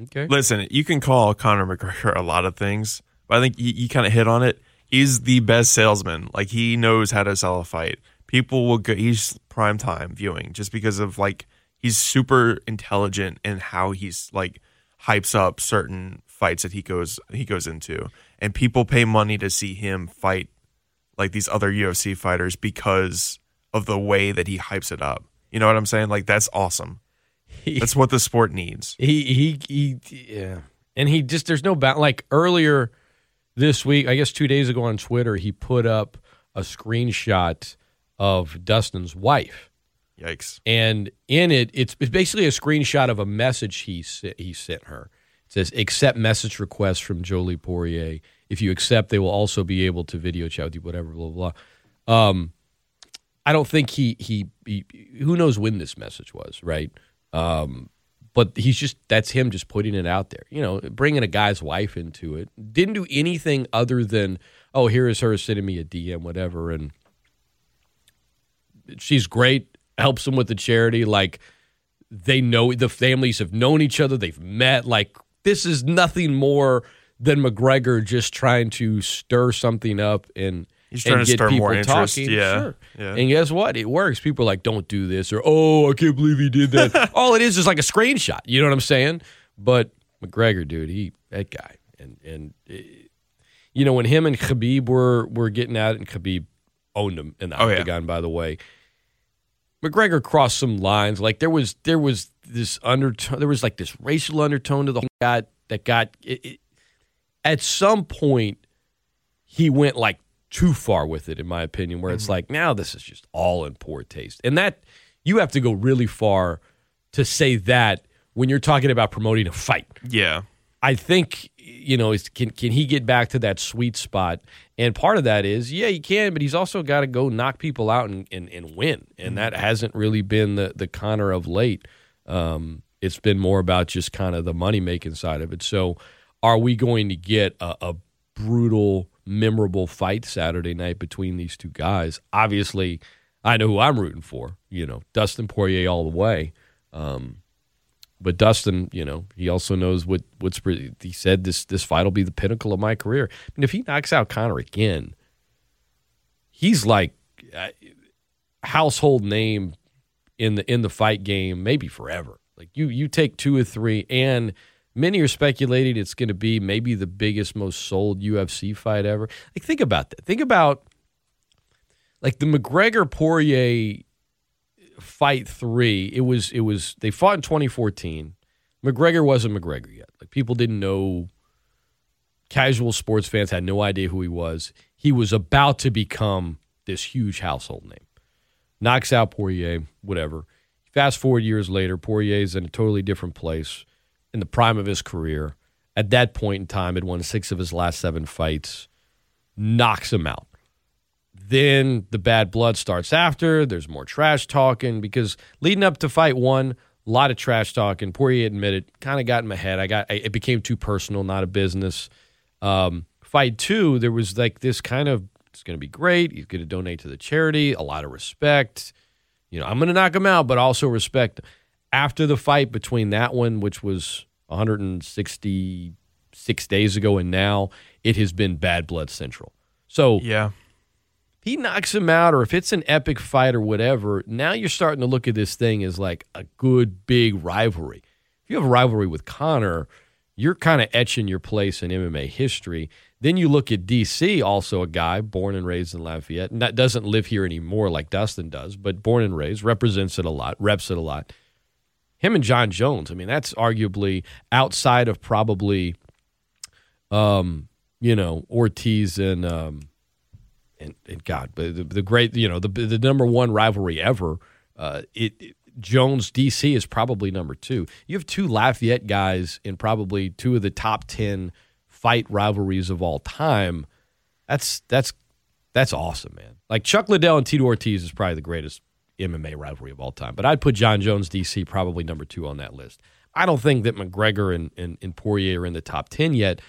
Okay. Listen, you can call Conor McGregor a lot of things, but I think you, you kind of hit on it. He's the best salesman. Like he knows how to sell a fight. People will go. He's prime time viewing just because of like he's super intelligent in how he's like hypes up certain fights that he goes he goes into, and people pay money to see him fight like these other UFC fighters because of the way that he hypes it up. You know what I'm saying? Like that's awesome. That's what the sport needs. He he he yeah. And he just there's no bound like earlier this week, I guess 2 days ago on Twitter, he put up a screenshot of Dustin's wife. Yikes. And in it it's, it's basically a screenshot of a message he he sent her. Says accept message requests from Jolie Poirier. If you accept, they will also be able to video chat with you whatever blah blah. blah. Um I don't think he, he he who knows when this message was, right? Um, but he's just that's him just putting it out there. You know, bringing a guy's wife into it. Didn't do anything other than oh, here is her sending me a DM, whatever, and she's great. Helps him with the charity. Like they know the families have known each other. They've met. Like this is nothing more than McGregor just trying to stir something up and He's trying and to get stir people talking. Yeah. Sure. Yeah. And guess what? It works. People are like, don't do this, or oh, I can't believe he did that. All it is is like a screenshot. You know what I'm saying? But McGregor, dude, he that guy, and and eh, you know when him and Khabib were were getting at it, and Khabib owned him in the Oh, yeah. octagon. By the way, McGregor crossed some lines. Like there was there was this undertone. There was like this racial undertone to the whole got that got. It, it, at some point, he went like too far with it, in my opinion. Where it's mm-hmm. like now this is just all in poor taste, and that you have to go really far to say that when you're talking about promoting a fight. Yeah. I think you know is can can he get back to that sweet spot? And part of that is yeah he can, but he's also got to go knock people out and, and, and win, and mm-hmm. that hasn't really been the the Conor of late. Um, it's been more about just kind of the money making side of it. So, are we going to get a, a brutal, memorable fight Saturday night between these two guys? Obviously, I know who I'm rooting for. You know, Dustin Poirier all the way. Um, but Dustin, you know, he also knows what what's. He said this this fight will be the pinnacle of my career. I mean, if he knocks out Conor again, he's like uh, household name in the in the fight game, maybe forever. Like you you take two or three, and many are speculating it's going to be maybe the biggest, most sold UFC fight ever. Like think about that. Think about like the McGregor Poirier fight three. It was it was they fought in 2014. McGregor wasn't McGregor yet. Like people didn't know. Casual sports fans had no idea who he was. He was about to become this huge household name. Knocks out Poirier, whatever. Fast forward years later, Poirier's in a totally different place in the prime of his career. At that point in time, had won six of his last seven fights, knocks him out. Then the bad blood starts after. There's more trash talking because leading up to fight one, a lot of trash talking. Poirier admitted, kind of got in my head. I got it became too personal, not a business. Um, fight two, there was like this kind of it's going to be great. He's going to donate to the charity. A lot of respect. You know, I'm going to knock him out, but also respect. After the fight between that one, which was 166 days ago, and now it has been bad blood central. So Yeah. he knocks him out, or if it's an epic fight or whatever, now you're starting to look at this thing as like a good big rivalry. If you have a rivalry with Conor, you're kind of etching your place in MMA history. Then you look at DC, also a guy born and raised in Lafayette, and that doesn't live here anymore like Dustin does, but born and raised, represents it a lot, reps it a lot. Him and Jon Jones, I mean, that's arguably outside of probably, um, you know, Ortiz and um, and, and God, but the, the great, you know, the the number one rivalry ever. Uh, it, it- Jones DC is probably number two. You have two Lafayette guys in probably two of the top ten fight rivalries of all time. That's that's that's awesome, man. Like Chuck Liddell and Tito Ortiz is probably the greatest MMA rivalry of all time. But I'd put Jon Jones DC probably number two on that list. I don't think that McGregor and, and, and Poirier are in the top ten yet.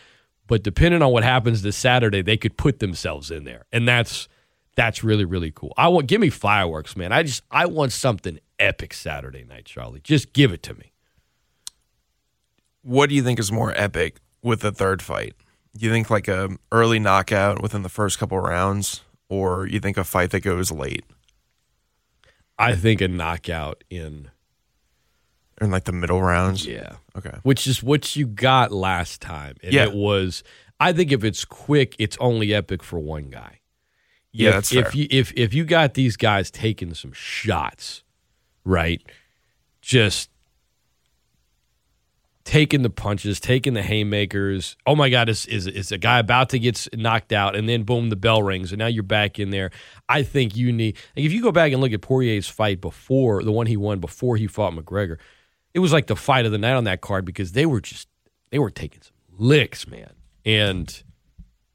But depending on what happens this Saturday, they could put themselves in there, and that's that's really really cool. I want give me fireworks, man. I just I want something epic Saturday night, Charlie. Just give it to me. What do you think is more epic with the third fight? Do you think like a early knockout within the first couple rounds, or you think a fight that goes late I think a knockout in in like the middle rounds? yeah, Okay. which is what you got last time, and Yeah. it was. I think if it's quick, it's only epic for one guy. Yeah, if, that's if fair. you if if you got these guys taking some shots, right? Just taking the punches, taking the haymakers. Oh my God, is is is a guy about to get knocked out, and then boom, the bell rings, and now you're back in there. I think you need. Like if you go back and look at Poirier's fight before the one he won before he fought McGregor, it was like the fight of the night on that card because they were just they were taking some licks, man, and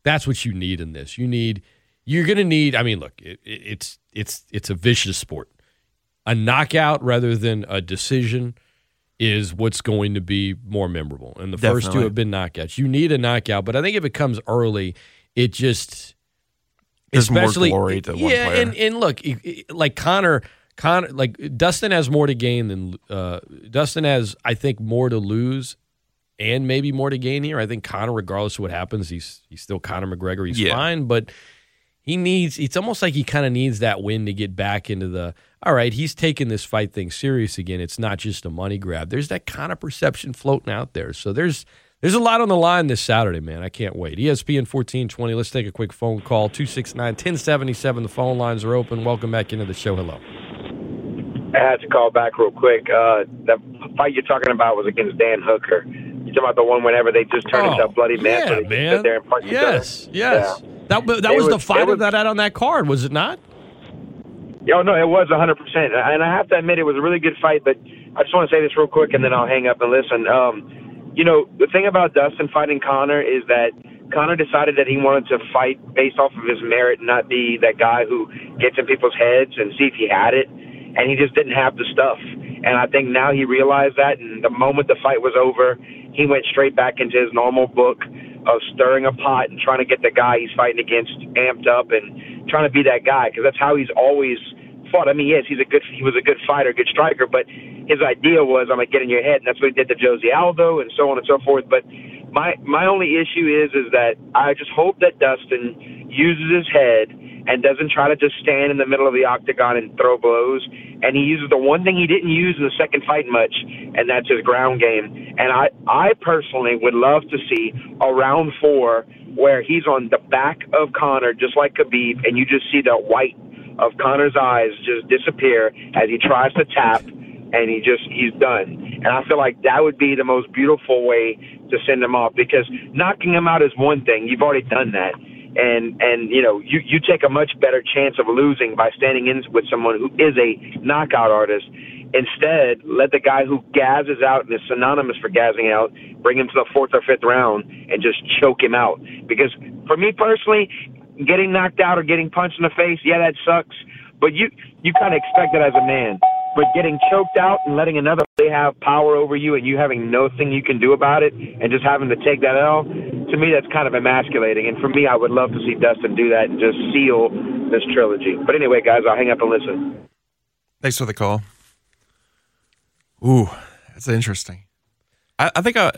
that's what you need in this. You need you're to need. I mean, look, it, it, it's it's it's a vicious sport. A knockout rather than a decision is what's going to be more memorable. And the first two have been knockouts. You need a knockout, but I think if it comes early, it just There's more especially glory to one yeah, player. and and look, like Conor. Conor, like Dustin has more to gain than uh, Dustin has, I think, more to lose and maybe more to gain here. I think Conor, regardless of what happens, he's he's still Conor McGregor. He's Yeah. fine, but He needs. It's almost like he kind of needs that win to get back into the. All right, he's taking this fight thing serious again. It's not just a money grab. There's that kind of perception floating out there. So there's there's a lot on the line this Saturday, man. I can't wait. ESPN 1420. Let's take a quick phone call. 269 1077. The phone lines are open. Welcome back into the show. Hello. I had to call back real quick. Uh, the fight you're talking about was against Dan Hooker. You talking about the one whenever they just turned into a bloody? Oh, yeah, man. Yes, yes. Yeah. That, that It was, the was- fight was- that had on that card, was it not? Yeah, oh, no, it was 100%. And I have to admit, it was a really good fight, but I just want to say this real quick and then I'll hang up and listen. Um, you know, the thing about Dustin fighting Conor is that Conor decided that he wanted to fight based off of his merit and not be that guy who gets in people's heads and see if he had it. And he just didn't have the stuff. And I think now he realized that. And the moment the fight was over, he went straight back into his normal book of stirring a pot and trying to get the guy he's fighting against amped up and trying to be that guy because that's how he's always fought. I mean, yes, he's a good he was a good fighter, good striker, but his idea was I'm gonna get in your head, and that's what he did to José Aldo and so on and so forth. But my my only issue is is that I just hope that Dustin uses his head and doesn't try to just stand in the middle of the octagon and throw blows. And he uses the one thing he didn't use in the second fight much, and that's his ground game. And I I personally would love to see a round four where he's on the back of Conor just like Khabib, and you just see the white of Conor's eyes just disappear as he tries to tap and he just he's done. And I feel like that would be the most beautiful way to send him off because knocking him out is one thing. You've already done that. And and you know, you you take a much better chance of losing by standing in with someone who is a knockout artist. Instead, let the guy who gazzes out and is synonymous for gazzing out bring him to the fourth or fifth round and just choke him out. Because for me personally, getting knocked out or getting punched in the face, yeah, that sucks. But you you kind of expect it as a man. But getting choked out and letting another they have power over you and you having no thing you can do about it and just having to take that L, to me that's kind of emasculating. And for me, I would love to see Dustin do that and just seal this trilogy. But anyway, guys, I'll hang up and listen. Thanks for the call. Ooh, that's interesting. I, I think I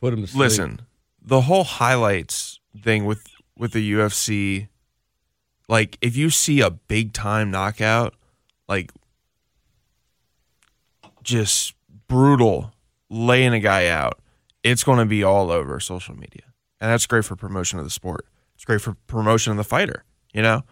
Put him to sleep. listen. The whole highlights thing with with the UFC, like if you see a big time knockout, like just brutal, laying a guy out, it's going to be all over social media, and that's great for promotion of the sport. It's great for promotion of the fighter. You know,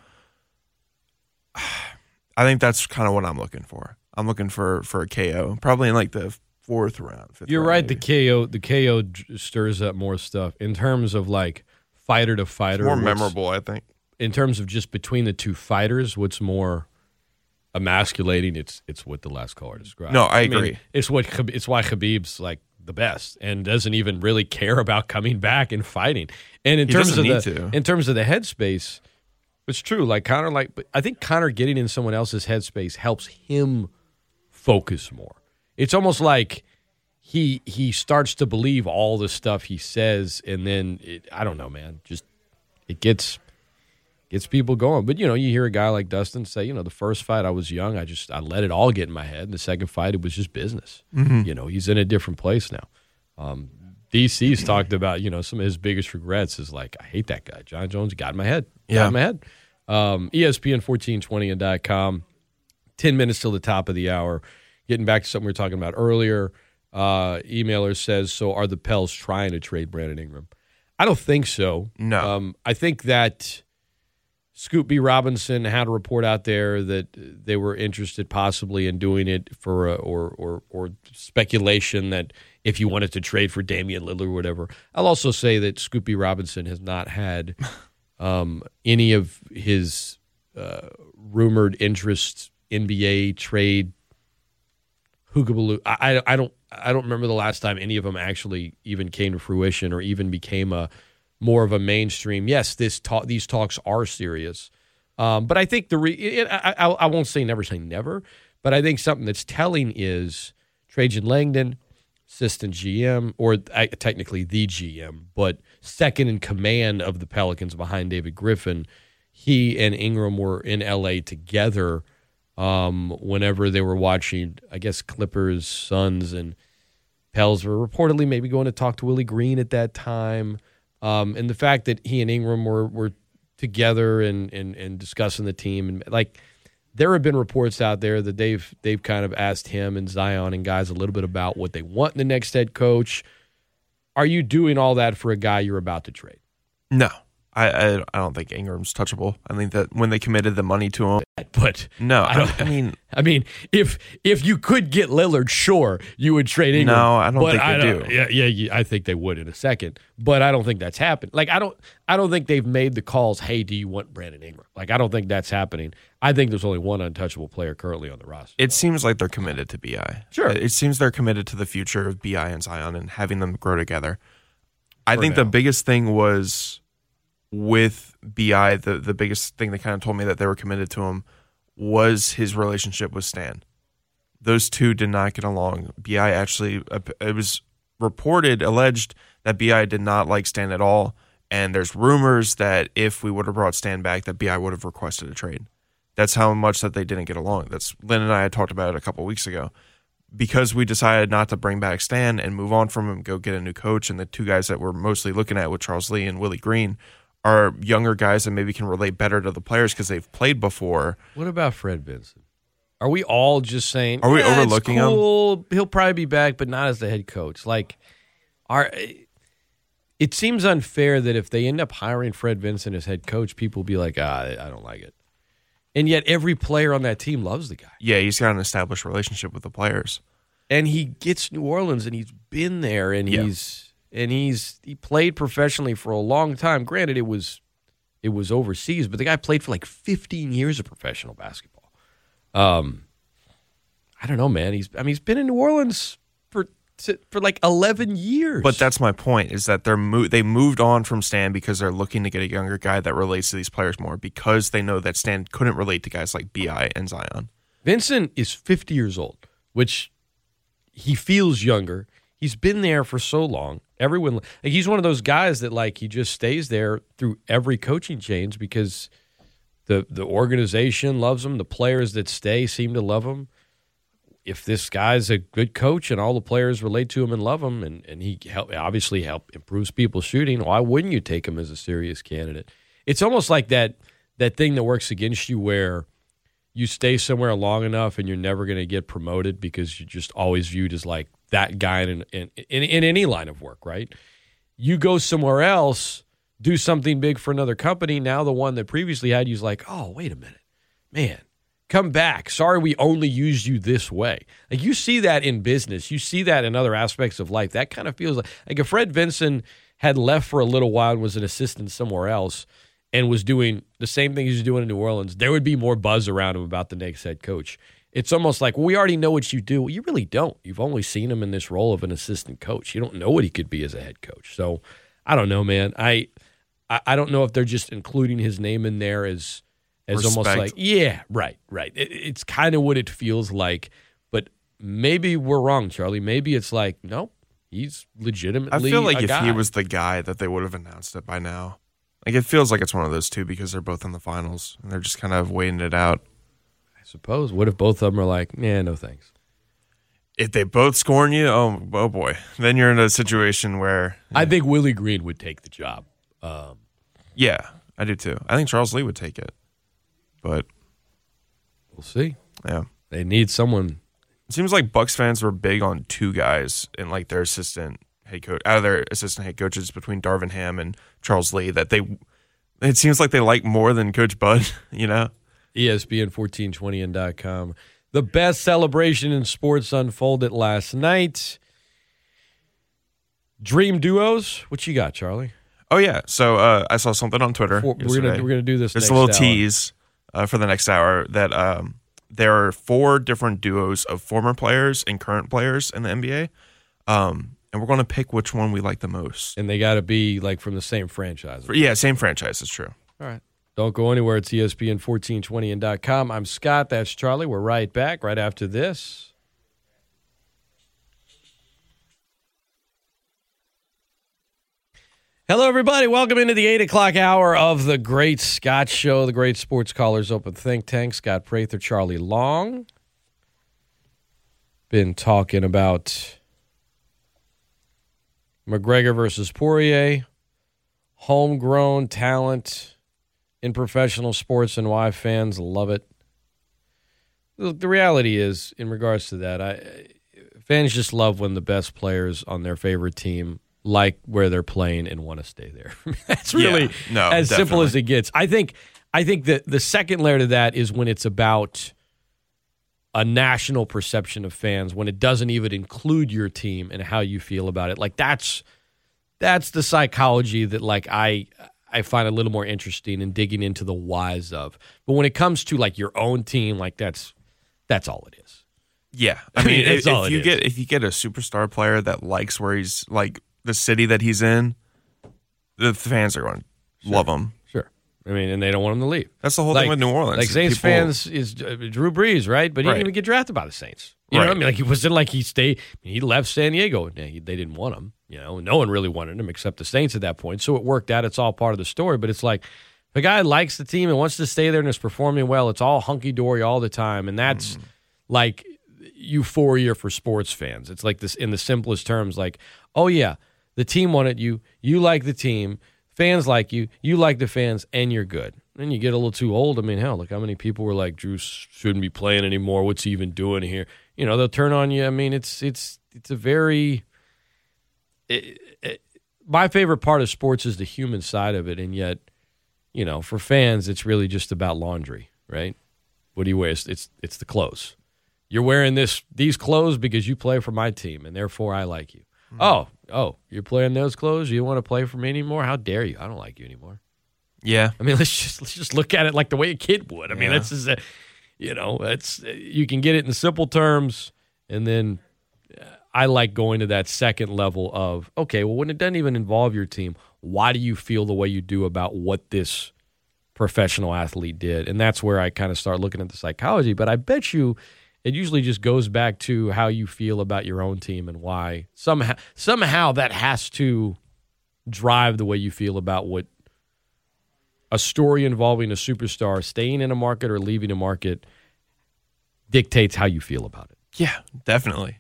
I think that's kind of what I'm looking for. I'm looking for for a KO, probably in like the fourth round. Fifth You're round, right. maybe. The KO, the KO stirs up more stuff in terms of like fighter to fighter. more memorable, I think. in terms of just between the two fighters. What's more emasculating? It's it's what the last caller described. No, I mean, agree. it's what it's why Khabib's like the best and doesn't even really care about coming back and fighting. And in He terms of the to. in terms of the headspace, it's true. Like Conor, like but I think Conor getting in someone else's headspace helps him focus more. It's almost like he he starts to believe all the stuff he says, and then it, I don't know, man. Just it gets gets people going. But you know, you hear a guy like Dustin say, you know, the first fight I was young, I just I let it all get in my head. And the second fight, it was just business. You know, he's in a different place now. Um, DC's talked about, you know, some of his biggest regrets is like, I hate that guy. Jon Jones got in my head. Got Yeah. in my head. Um, ESPN 1420 and dot com. 10 minutes till the top of the hour. Getting back to something we were talking about earlier. Uh, emailer says, So are the Pels trying to trade Brandon Ingram? I don't think so. No. Um, I think that Scoop B. Robinson had a report out there that they were interested possibly in doing it for, a, or, or, or speculation that if you wanted to trade for Damian Lillard or whatever. I'll also say that Scoop B. Robinson has not had um, any of his uh, rumored interest NBA trade Hoogabaloo. I, I I don't I don't remember the last time any of them actually even came to fruition or even became a more of a mainstream. Yes, this talk these talks are serious, um, but I think the re, it, I, I I won't say never say never, but I think something that's telling is Trajan Langdon, assistant GM or uh, technically the GM, but second in command of the Pelicans behind David Griffin. He and Ingram were in LA together um, whenever they were watching, I guess, Clippers, Suns, and Pels were reportedly maybe going to talk to Willie Green at that time. Um, and the fact that he and Ingram were, were together and, and and discussing the team and like there have been reports out there that they've they've kind of asked him and Zion and guys a little bit about what they want in the next head coach. Are you doing all that for a guy you're about to trade? No, I, I I don't think Ingram's touchable. I think that when they committed the money to him, But no, I I, don't- I mean, I mean, if if you could get Lillard, sure, you would trade Ingram. No, I don't think they don't- do. Yeah, yeah, I think they would in a second, but I don't think that's happened. Like I don't, I don't think they've made the calls. Hey, do you want Brandon Ingram? Like I don't think that's happening. I think there's only one untouchable player currently on the roster. it seems like they're committed to BI. Sure. it, seems they're committed to the future of BI and Zion and having them grow together. I think now. the biggest thing was with BI. The the biggest thing that kind of told me that they were committed to him was his relationship with Stan. Those two did not get along. BI actually, uh, it was reported, alleged that BI did not like Stan at all. And there's rumors that if we would have brought Stan back, that BI would have requested a trade. That's how much that they didn't get along. That's Lynn and I had talked about it a couple weeks ago. Because we decided not to bring back Stan and move on from him, go get a new coach, and the two guys that we're mostly looking at with Charles Lee and Willie Green are younger guys that maybe can relate better to the players because they've played before. What about Fred Vinson? Are we all just saying? Are we "Yeah, overlooking him?" He'll probably be back, but not as the head coach. Like, are it seems unfair that if they end up hiring Fred Vinson as head coach, people will be like, ah, I don't like it. And yet, every player on that team loves the guy, Yeah, he's got an established relationship with the players. and he gets New Orleans, and he's been there, and Yeah. he's and he's he played professionally for a long time. Granted, it was it was overseas, but the guy played for like 15 years of professional basketball. Um, I don't know, man. He's I mean he's been in New Orleans for for like 11 years. But that's my point: is that they're mo- they moved on from Stan because they're looking to get a younger guy that relates to these players more because they know that Stan couldn't relate to guys like BI and Zion. Vinson is 50 years old, which he feels younger. He's been there for so long. Everyone, like, he's one of those guys that like he just stays there through every coaching change because the the organization loves him. The players that stay seem to love him. If this guy's a good coach and all the players relate to him and love him, and, and he help, obviously help improves people's shooting, why wouldn't you take him as a serious candidate? It's almost like that that thing that works against you where you stay somewhere long enough and you're never going to get promoted because you're just always viewed as like that guy in, in, in, in any line of work, right? You go somewhere else, do something big for another company. Now the one that previously had you is like, oh, wait a minute, man, come back. Sorry, we only used you this way. Like you see that in business, you see that in other aspects of life. That kind of feels like like if Fred Vinson had left for a little while and was an assistant somewhere else and was doing the same thing he's doing in New Orleans, there would be more buzz around him about the next head coach. It's almost like, well, we already know what you do. Well, you really don't. You've only seen him in this role of an assistant coach. You don't know what he could be as a head coach. So I don't know, man. I I, I don't know if they're just including his name in there as as almost like, yeah, right, right. It, it's kind of what it feels like. But maybe we're wrong, Charlie. Maybe it's like, nope, he's legitimately. I feel like if guy. he was the guy, that they would have announced it by now. Like it feels like it's one of those two because they're both in the finals and they're just kind of waiting it out. Suppose. What if both of them are like, yeah, no thanks. If they both scorn you, oh, oh boy, then you're in a situation where, I think Willie Green would take the job. Um, yeah, I do too. I think Charles Lee would take it, but we'll see. yeah, They need someone. it seems like Bucks fans were big on two guys and like their assistant head coach, out of their assistant head coaches between Darvin Ham and Charles Lee. That they, it seems like they like more than Coach Bud. You know, E ESPN 1420 and .com. The best celebration in sports unfolded last night. Dream duos. What you got, Charlie? Oh yeah. So uh, I saw something on Twitter. Four- we're gonna we're gonna do this. There's next a little hour. tease uh, for the next hour that um, there are four different duos of former players and current players in the NBA, um, and we're going to pick which one we like the most. and they got to be like from the same franchise. For- yeah, same franchise. It's true. All right. Don't go anywhere. It's ESPN 1420 and .com. I'm Scott. That's Charlie. We're right back right after this. Hello, everybody. Welcome into the 8 o'clock hour of the Great Scott Show, the Great Sports Callers Open Think Tank. Scott Prather, Charlie Long. Been talking about McGregor versus Poirier, homegrown talent in professional sports and why fans love it. The, the reality is, in regards to that, I fans just love when the best players on their favorite team like where they're playing and want to stay there. That's really Yeah, no, as simple as it gets. I think I think that the second layer to that is when it's about a national perception of fans when it doesn't even include your team and how you feel about it. Like that's that's the psychology that like I I find a little more interesting in digging into the whys of. But when it comes to like your own team, like that's that's all it is. Yeah, I mean, if, all if you is. get if you get a superstar player that likes where he's like the city that he's in, the fans are going to love him. Sure. I mean, and they don't want him to leave. That's the whole thing with New Orleans. Like Saints People- fans is uh, Drew Brees, right? But he Right. didn't even get drafted by the Saints. You know what I mean? Like he wasn't like he stayed. He left San Diego. They didn't want him. You know, no one really wanted him except the Saints at that point. So it worked out. It's all part of the story. But it's like a guy likes the team and wants to stay there and is performing well. It's all hunky dory all the time, and that's hmm. like euphoria for sports fans. It's like this in the simplest terms. Like, oh yeah, the team wanted you. You like the team. Fans like you. You like the fans, and you're good. Then you get a little too old. I mean, hell, look how many people were like, Drew shouldn't be playing anymore. What's he even doing here? You know, they'll turn on you. I mean, it's it's it's a very. It, it, my favorite part of sports is the human side of it, and yet, you know, for fans, it's really just about laundry, right? What do you wear? It's it's, it's the clothes. You're wearing this these clothes because you play for my team, and therefore I like you. Hmm. Oh, oh, you're playing those clothes. You don't want to play for me anymore? How dare you? I don't like you anymore. Yeah, I mean, let's just let's just look at it like the way a kid would. I mean, this is a, you know, that's you can get it in simple terms, and then uh, I like going to that second level of okay, well, when it doesn't even involve your team, why do you feel the way you do about what this professional athlete did? And that's where I kind of start looking at the psychology. But I bet you. It usually just goes back to how you feel about your own team and why somehow somehow that has to drive the way you feel about what a story involving a superstar staying in a market or leaving a market dictates how you feel about it. yeah, definitely.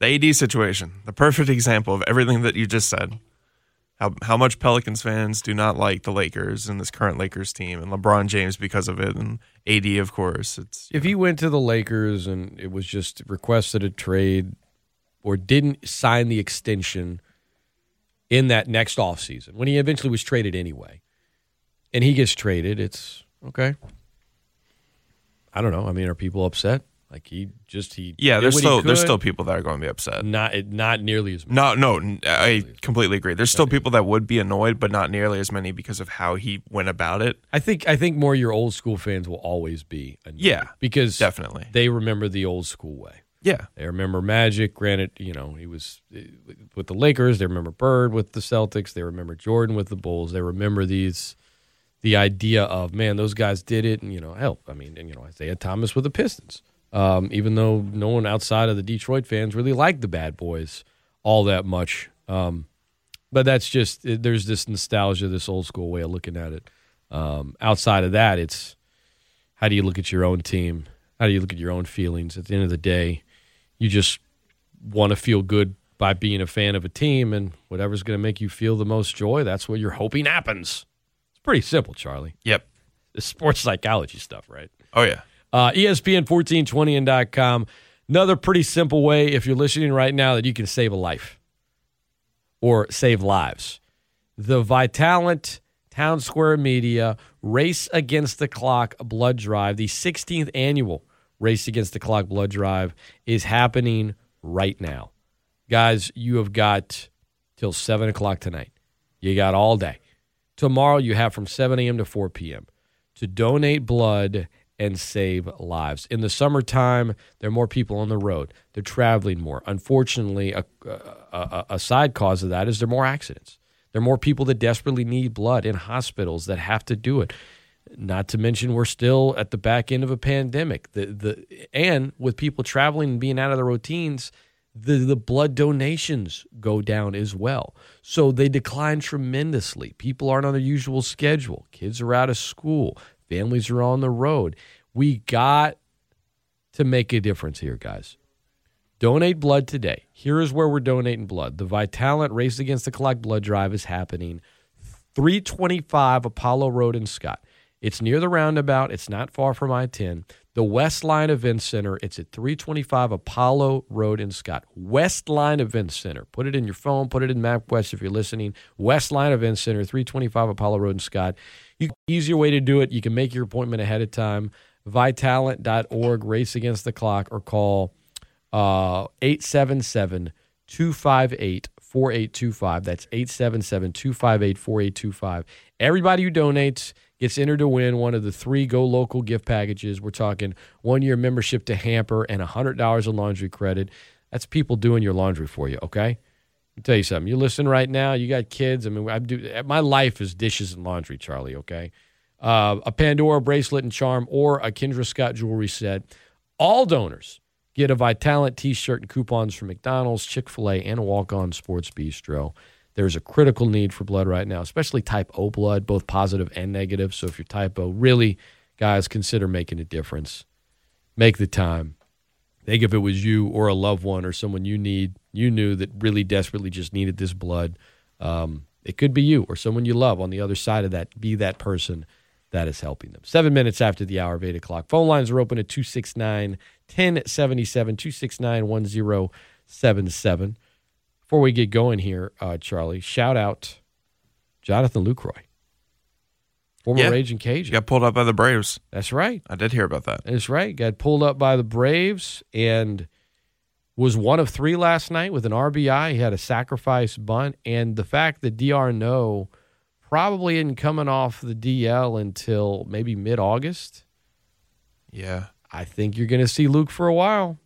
The AD situation, the perfect example of everything that you just said. How how much Pelicans fans do not like the Lakers and this current Lakers team and LeBron James because of it and AD of course. It's If he went to the Lakers and it was just requested a trade or didn't sign the extension in that next offseason, when he eventually was traded anyway, and he gets traded, it's okay. I don't know. I mean, are people upset? Like he just he yeah, there's still there's still people that are going to be upset. not not nearly as much. No, no, I completely agree. There's still people that would be annoyed, but not nearly as many because of how he went about it. I think I think more your old school fans will always be annoyed Yeah, because Definitely. they remember the old school way. Yeah. They remember Magic. Granted, you know he was uh, with the Lakers. They remember Bird with the Celtics. They remember Jordan with the Bulls. They remember these the idea of man, those guys did it, and you know, help. I mean, and, you know, Isiah Thomas with the Pistons. Um, even though no one outside of the Detroit fans really liked the Bad Boys all that much, um, but that's just there's this nostalgia, this old school way of looking at it. Um, outside of that, it's how do you look at your own team? How do you look at your own feelings? At the end of the day, you just want to feel good by being a fan of a team, and whatever's going to make you feel the most joy, that's what you're hoping happens. Pretty simple, Charlie. Yep. It's sports psychology stuff, right? Oh yeah. Uh, ESPN 1420 and .com. Another pretty simple way, if you're listening right now, that you can save a life or save lives. The Vitalant Town Square Media Race Against the Clock Blood Drive, the 16th annual Race Against the Clock Blood Drive, is happening right now. Guys, you have got till 7 o'clock tonight. You got all day. Tomorrow, you have from 7 a.m. to 4 p.m. to donate blood and save lives. In the summertime, there are more people on the road. They're traveling more. Unfortunately, a, a, a- side cause of that is there are more accidents. There are more people that desperately need blood in hospitals that have to do it. Not to mention, we're still at the back end of a pandemic. The the and with people traveling and being out of their routines, the the blood donations go down as well. So they decline tremendously. People aren't on their usual schedule. Kids are out of school. Families are on the road. We got to make a difference here, guys. Donate blood today. Here is where we're donating blood. The Vitalant Race Against the Clock blood drive is happening 325 Apollo Road in Scott. It's near the roundabout. It's not far from I 10. The West Line Event Center. It's at 325 Apollo Road in Scott. West Line Event Center. Put it in your phone. Put it in MapQuest if you're listening. West Line Event Center, 325 Apollo Road in Scott. You, easier way to do it. You can make your appointment ahead of time. Vitalant.org, race against the clock, or call uh, 877 258 4825. That's 877 258 4825. Everybody who donates gets entered to win one of the three Go Local gift packages. We're talking one year membership to Hamper and $100 of laundry credit. That's people doing your laundry for you, okay? I'll tell you something. You listen right now, you got kids. I mean, I do my life is dishes and laundry, Charlie, okay? Uh, a Pandora bracelet and charm or a Kendra Scott jewelry set. All donors get a Vitalant t shirt and coupons from McDonald's, Chick fil A, and a Walk On Sports Bistro. There's a critical need for blood right now, especially type O blood, both positive and negative. So if you're type O, really, guys, consider making a difference. Make the time. Think if it was you or a loved one or someone you need, you knew that really desperately just needed this blood. Um, it could be you or someone you love on the other side of that. Be that person that is helping them. Seven minutes after the hour of 8 o'clock. Phone lines are open at 269 1077, 269 1077. Before we get going here, uh, Charlie, shout out Jonathan Lucroy, former Yeah. Raging Cajun. got pulled up by the Braves. That's right. I did hear about that. That's right. Got pulled up by the Braves and was one of three last night with an RBI. He had a sacrifice bunt. And the fact that d'Arnaud probably isn't coming off the DL until maybe mid August, Yeah. I think you're going to see Luke for a while.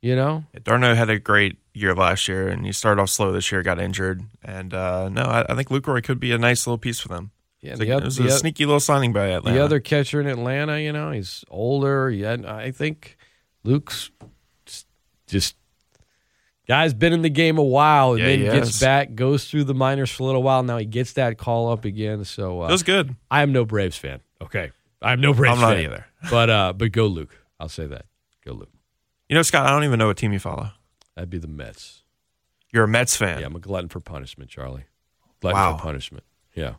You know? d'Arnaud had a great year last year, and he started off slow this year, got injured. And uh, no, I, I think Lucroy could be a nice little piece for them. Yeah, the it was the a sneaky little signing by Atlanta. The other catcher in Atlanta, you know, he's older. Yeah, I think Luke's just guy's been in the game a while and Yeah, then he gets has. back, goes through the minors for a little while. Now he gets that call up again. So uh, was good. I am no Braves fan. Okay, I'm no Braves I'm not fan either. But uh, but go Luke. I'll say that. Go Luke. You know, Scott, I don't even know what team you follow. That'd be the Mets. You're a Mets fan. Yeah, I'm a glutton for punishment, Charlie. Glutton Wow. for punishment. Yeah.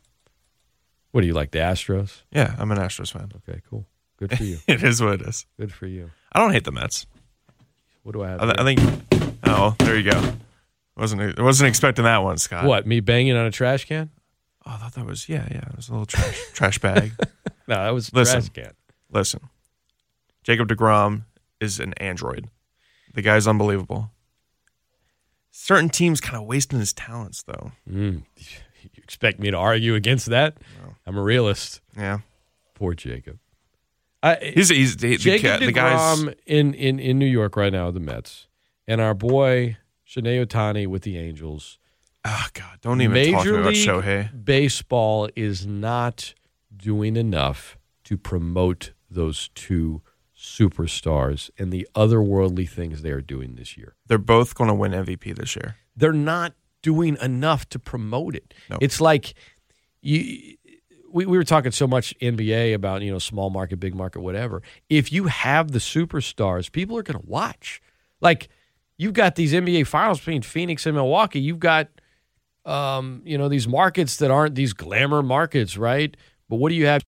What do you like, the Astros? Yeah, I'm an Astros fan. Okay, cool. Good for you. it is what it is. Good for you. I don't hate the Mets. What do I have? I, I think. Oh, there you go. wasn't wasn't expecting that one, Scott. What, me banging on a trash can? Oh, I thought that was yeah, yeah. It was a little trash trash bag. No, that was Listen. trash can. Listen, Jacob Degrom is an android. The guy's unbelievable. Certain teams kind of wasting his talents, though. Mm. You expect me to argue against that? I'm a realist. Yeah, Poor Jacob. I, he's he's the, the, Jacob ca- the guy's. DeGrom in, in, in New York right now, the Mets, and our boy Shohei Ohtani with the Angels. Oh God, don't even talk to me about Shohei. Baseball is not doing enough to promote those two superstars and the otherworldly things they are doing this year. They're both going to win MVP this year. they're not doing enough to promote it. No. It's like you we, we were talking so much NBA about, you know, small market, big market, whatever. If you have the superstars, people are going to watch. Like you've got these NBA finals between Phoenix and Milwaukee. You've got um, you know, these markets that aren't these glamour markets, right? But what do you have?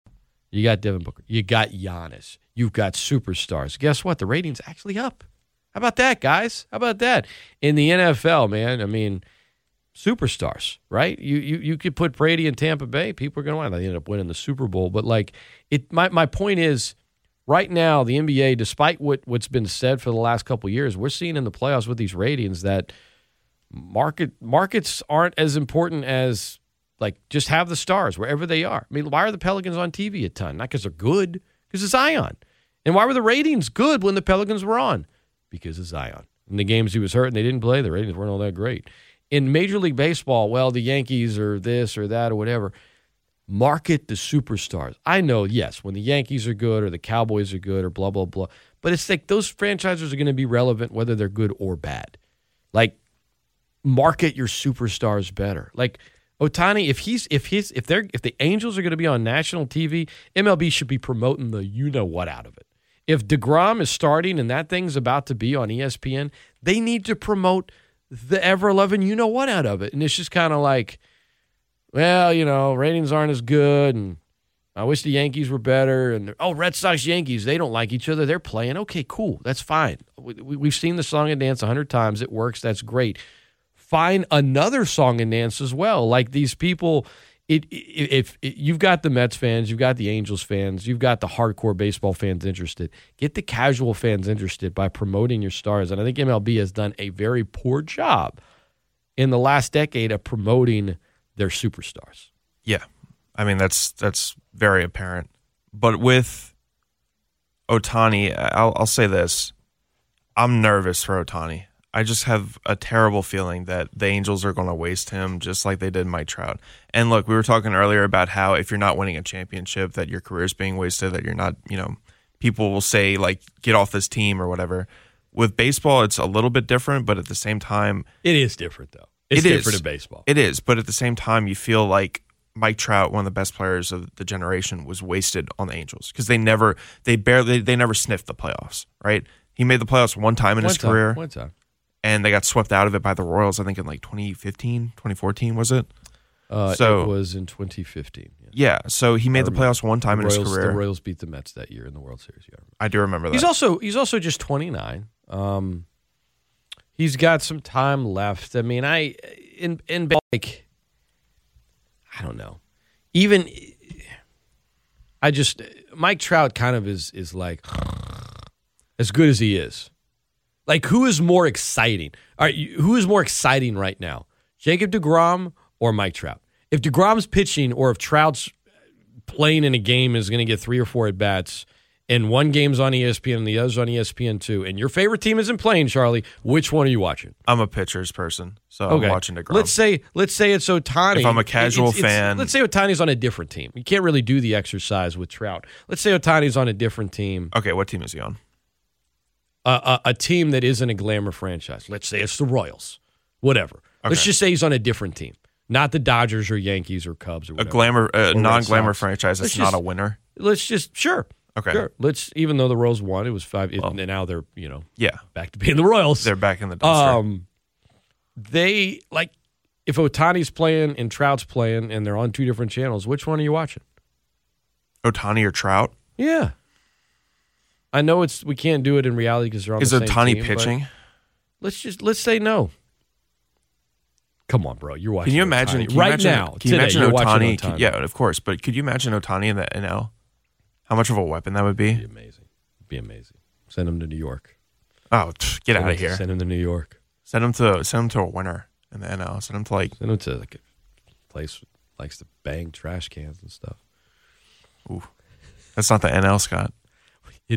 You got Devin Booker. You got Giannis. You've got superstars. Guess what? The rating's actually up. How about that, guys? How about that? In the NFL, man, I mean, superstars, right? You you you could put Brady in Tampa Bay, people are going to win. They end up winning the Super Bowl, but like it. My my point is, right now the NBA, despite what what's been said for the last couple years, we're seeing in the playoffs with these ratings that market markets aren't as important as like just have the stars wherever they are. I mean, why are the Pelicans on TV a ton? Not because they're good, because it's Zion. And why were the ratings good when the Pelicans were on? Because of Zion. In the games he was hurt and they didn't play, the ratings weren't all that great. In Major League Baseball, well, the Yankees or this or that or whatever, market the superstars. I know, yes, when the Yankees are good or the Cowboys are good or blah, blah, blah. But it's like those franchises are going to be relevant whether they're good or bad. Like, market your superstars better. Like Ohtani, if he's if he's if they're if the Angels are going to be on national TV, MLB should be promoting the you know what out of it. If Degrom is starting and that thing's about to be on ESPN, they need to promote the ever loving you know what out of it. And it's just kind of like, well, you know, ratings aren't as good, and I wish the Yankees were better. And oh, Red Sox, Yankees, they don't like each other. They're playing. Okay, cool. That's fine. We, we've seen the song and dance a hundred times. It works. That's great. Find another song and dance as well. Like these people, it, it if it, you've got the Mets fans, you've got the Angels fans, you've got the hardcore baseball fans interested. Get the casual fans interested by promoting your stars. And I think MLB has done a very poor job in the last decade of promoting their superstars. Yeah, I mean that's that's very apparent. But with Ohtani, I'll, I'll say this: I'm nervous for Ohtani. I just have a terrible feeling that the Angels are going to waste him just like they did Mike Trout. And look, we were talking earlier about how if you're not winning a championship, that your career is being wasted, that you're not, you know, people will say like get off this team or whatever. With baseball, it's a little bit different, but at the same time, It is different though. It's It is. different in baseball. it is. But at the same time, you feel like Mike Trout, one of the best players of the generation, was wasted on the Angels because they never, they barely, they never sniffed the playoffs. Right? He made the playoffs one time in One his time, career, One time. And they got swept out of it by the Royals. I think in like 2015, 2014 was it? Uh, So- it was in 2015. Yeah. Yeah. So he made the playoffs one time in Royals, his The. Royals beat the Mets that year in the World Series. Yeah. I do remember that. He's also he's also just 29. Um, he's got some time left. I mean, I in in like I don't know. Even I just Mike Trout kind of is is like as good as he is. Like who is more exciting? All right, who is more exciting right now? Jacob DeGrom or Mike Trout? If DeGrom's pitching or if Trout's playing in a game is going to get three or four at bats, and one game's on ESPN and the other's on ESPN two, and your favorite team isn't playing, Charlie, which one are you watching? I'm a pitchers person, so I'm watching DeGrom. Let's say let's say it's Ohtani. If I'm a casual It's- it's- fan- let's say Ohtani's on a different team. You can't really do the exercise with Trout. Let's say Ohtani's on a different team, okay, what team is he on? A, a, a team that isn't a glamour franchise. Let's say it's the Royals, whatever. Let's just say he's on a different team, not the Dodgers or Yankees or Cubs or A glamour, a Red non-glamour franchise that's Let's not a winner. Let's just sure. Okay. Sure. Let's even though the Royals won, it was five. It, and now they're you know Yeah, back to being the Royals. they're back in the dumpster. Um, they like if Ohtani's playing and Trout's playing, and they're on two different channels. Which one are you watching? Ohtani or Trout? Yeah, I know it's we can't do it in reality because they're on Is the same Ohtani team, pitching? Let's just let's say no. Come on, bro. You're watching. Can you imagine can you right imagine, now? Can today, you imagine you're Ohtani? yeah, of course. But could you imagine Ohtani in the NL? How much of a weapon that would be be? amazing. Be amazing. Send him to New York. Oh, pff, get Send out of here! Send him to New York. Send him to send him to a winner in the NL. Send him to like Send him to like a place that likes to bang trash cans and stuff. Ooh, that's not the NL, Scott.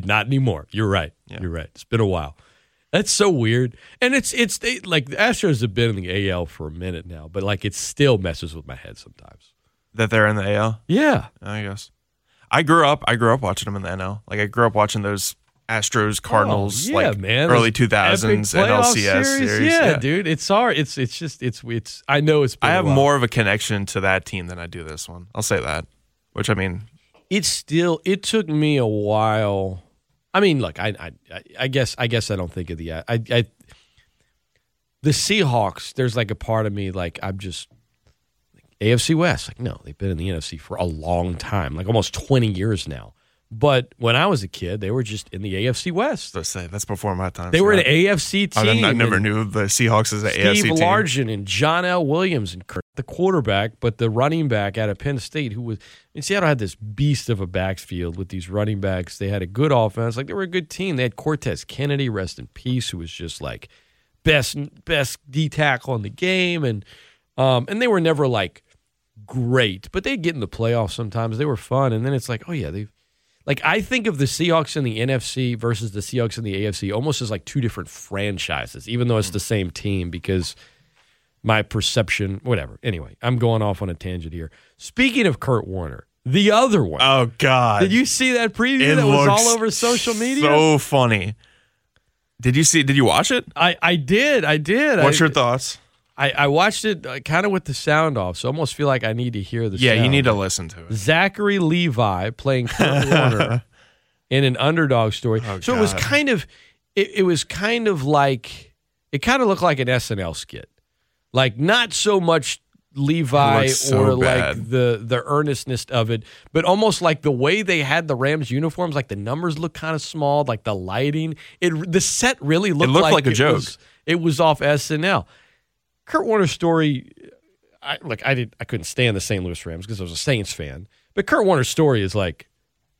Not anymore. You're right. Yeah. You're right. It's been a while. That's so weird. And it's it's they, like the Astros have been in the AL for a minute now, but like it still messes with my head sometimes. That they're in the AL. Yeah. I guess. I grew up. I grew up watching them in the NL. Like I grew up watching those Astros, oh, Cardinals, Oh, yeah, like man. early two thousands NLCS series. Yeah, dude. It's hard. It's it's just it's it's. I know it's. Been I have more of a connection to that team than I do this one. I'll say that. Which I mean, It's still. It took me a while. I mean, look. I I I- I guess I guess I don't think of the I I. The Seahawks. There's like a part of me like I'm just. AFC West, like no, they've been in the NFC for a long time, like almost twenty years now. But when I was a kid, they were just in the AFC West. let's say that's before my time. They were an. AFC I, team. I never knew the Seahawks as an AFC team. Steve. Largent and John L. Williams and Curt, the quarterback, but the running back out of Penn State, who was in Seattle, had this beast of a backfield with these running backs. They had a good offense, like they were a good team. They had Cortez Kennedy, rest in peace, who was just like best best D tackle in the game, and um, and they were never like great, but they'd get in the playoffs sometimes. They were fun, and then it's like, oh yeah, they've like I think of the Seahawks in the NFC versus the Seahawks in the AFC almost as like two different franchises, even though it's the same team because my perception, whatever. Anyway, I'm going off on a tangent here. Speaking of Kurt Warner, the other one. Oh God! Did you see that preview It that was all over social media? So funny. Did you see? Did you watch it? I, I did. I did. What's I, your thoughts? I, I watched it uh, kind of with the sound off, so I almost feel like I need to hear the Yeah, you need to listen to it. Zachary Levi playing Kurt Warner in an underdog story. Oh, so it was kind of it, it was kind of like it kind of looked like an SNL skit. Like not so much Levi so or bad. like the the earnestness of it, but almost like the way they had the Rams uniforms, like the numbers look kind of small, like the lighting. It the set really looked, looked like a it joke. Was, it was off SNL. Kurt Warner's story, I like I did I couldn't stand the St. Louis Rams because I was a Saints fan, but Kurt Warner's story is like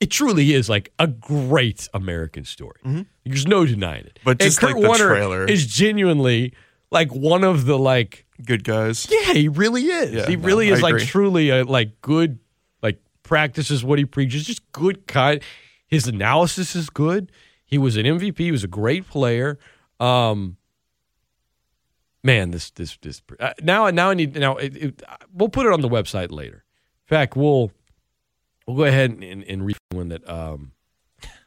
it truly is like a great American story. There's no denying it. Mm-hmm. But And Kurt like the Warner trailer. is genuinely like one of the like Good guys. yeah, he really is. Yeah, he no, really I is like agree. truly a like good like practices what he preaches. Just good kind. His analysis is good. He was an MVP. He was a great player. Um, man, this this this uh, now now I need now it, it, we'll put it on the website later. In fact, we'll we'll go ahead and, and, and read one that um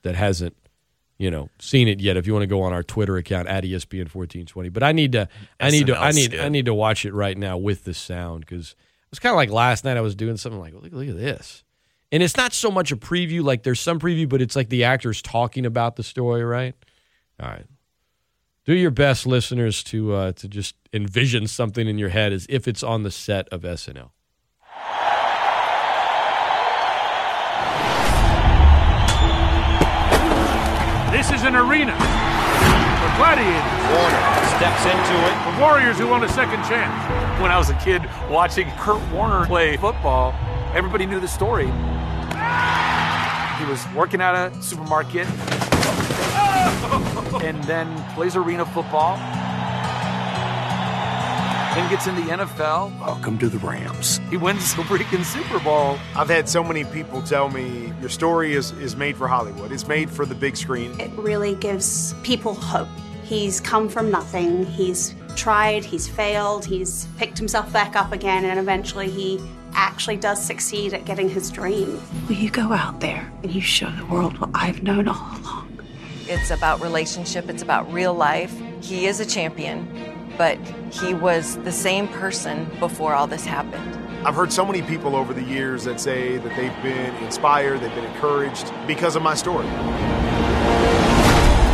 that hasn't you know seen it yet. If you want to go on our Twitter account at E ESPN fourteen twenty, but I need to I need to I need. I need to watch it right now with the sound because it was kind of like last night I was doing something like look look at this. And it's not so much a preview, like there's some preview, but it's like the actors talking about the story, right? All right. Do your best, listeners, to uh, to just envision something in your head as if it's on the set of SNL. This is an arena for gladiators, Warner steps into it. for warriors who want a second chance. When I was a kid watching Kurt Warner play football, everybody knew the story. He was working at a supermarket and then plays arena football. Then gets in the NFL. Welcome to the Rams. He wins the freaking Super Bowl. I've had so many people tell me your story is, is made for Hollywood. It's made for the big screen. It really gives people hope. He's come from nothing. He's tried, he's failed, he's picked himself back up again, and eventually he actually does succeed at getting his dream. Will you go out there and you show the world what I've known all along? It's about relationship, it's about real life. He is a champion, but he was the same person before all this happened. I've heard so many people over the years that say that they've been inspired, they've been encouraged because of my story.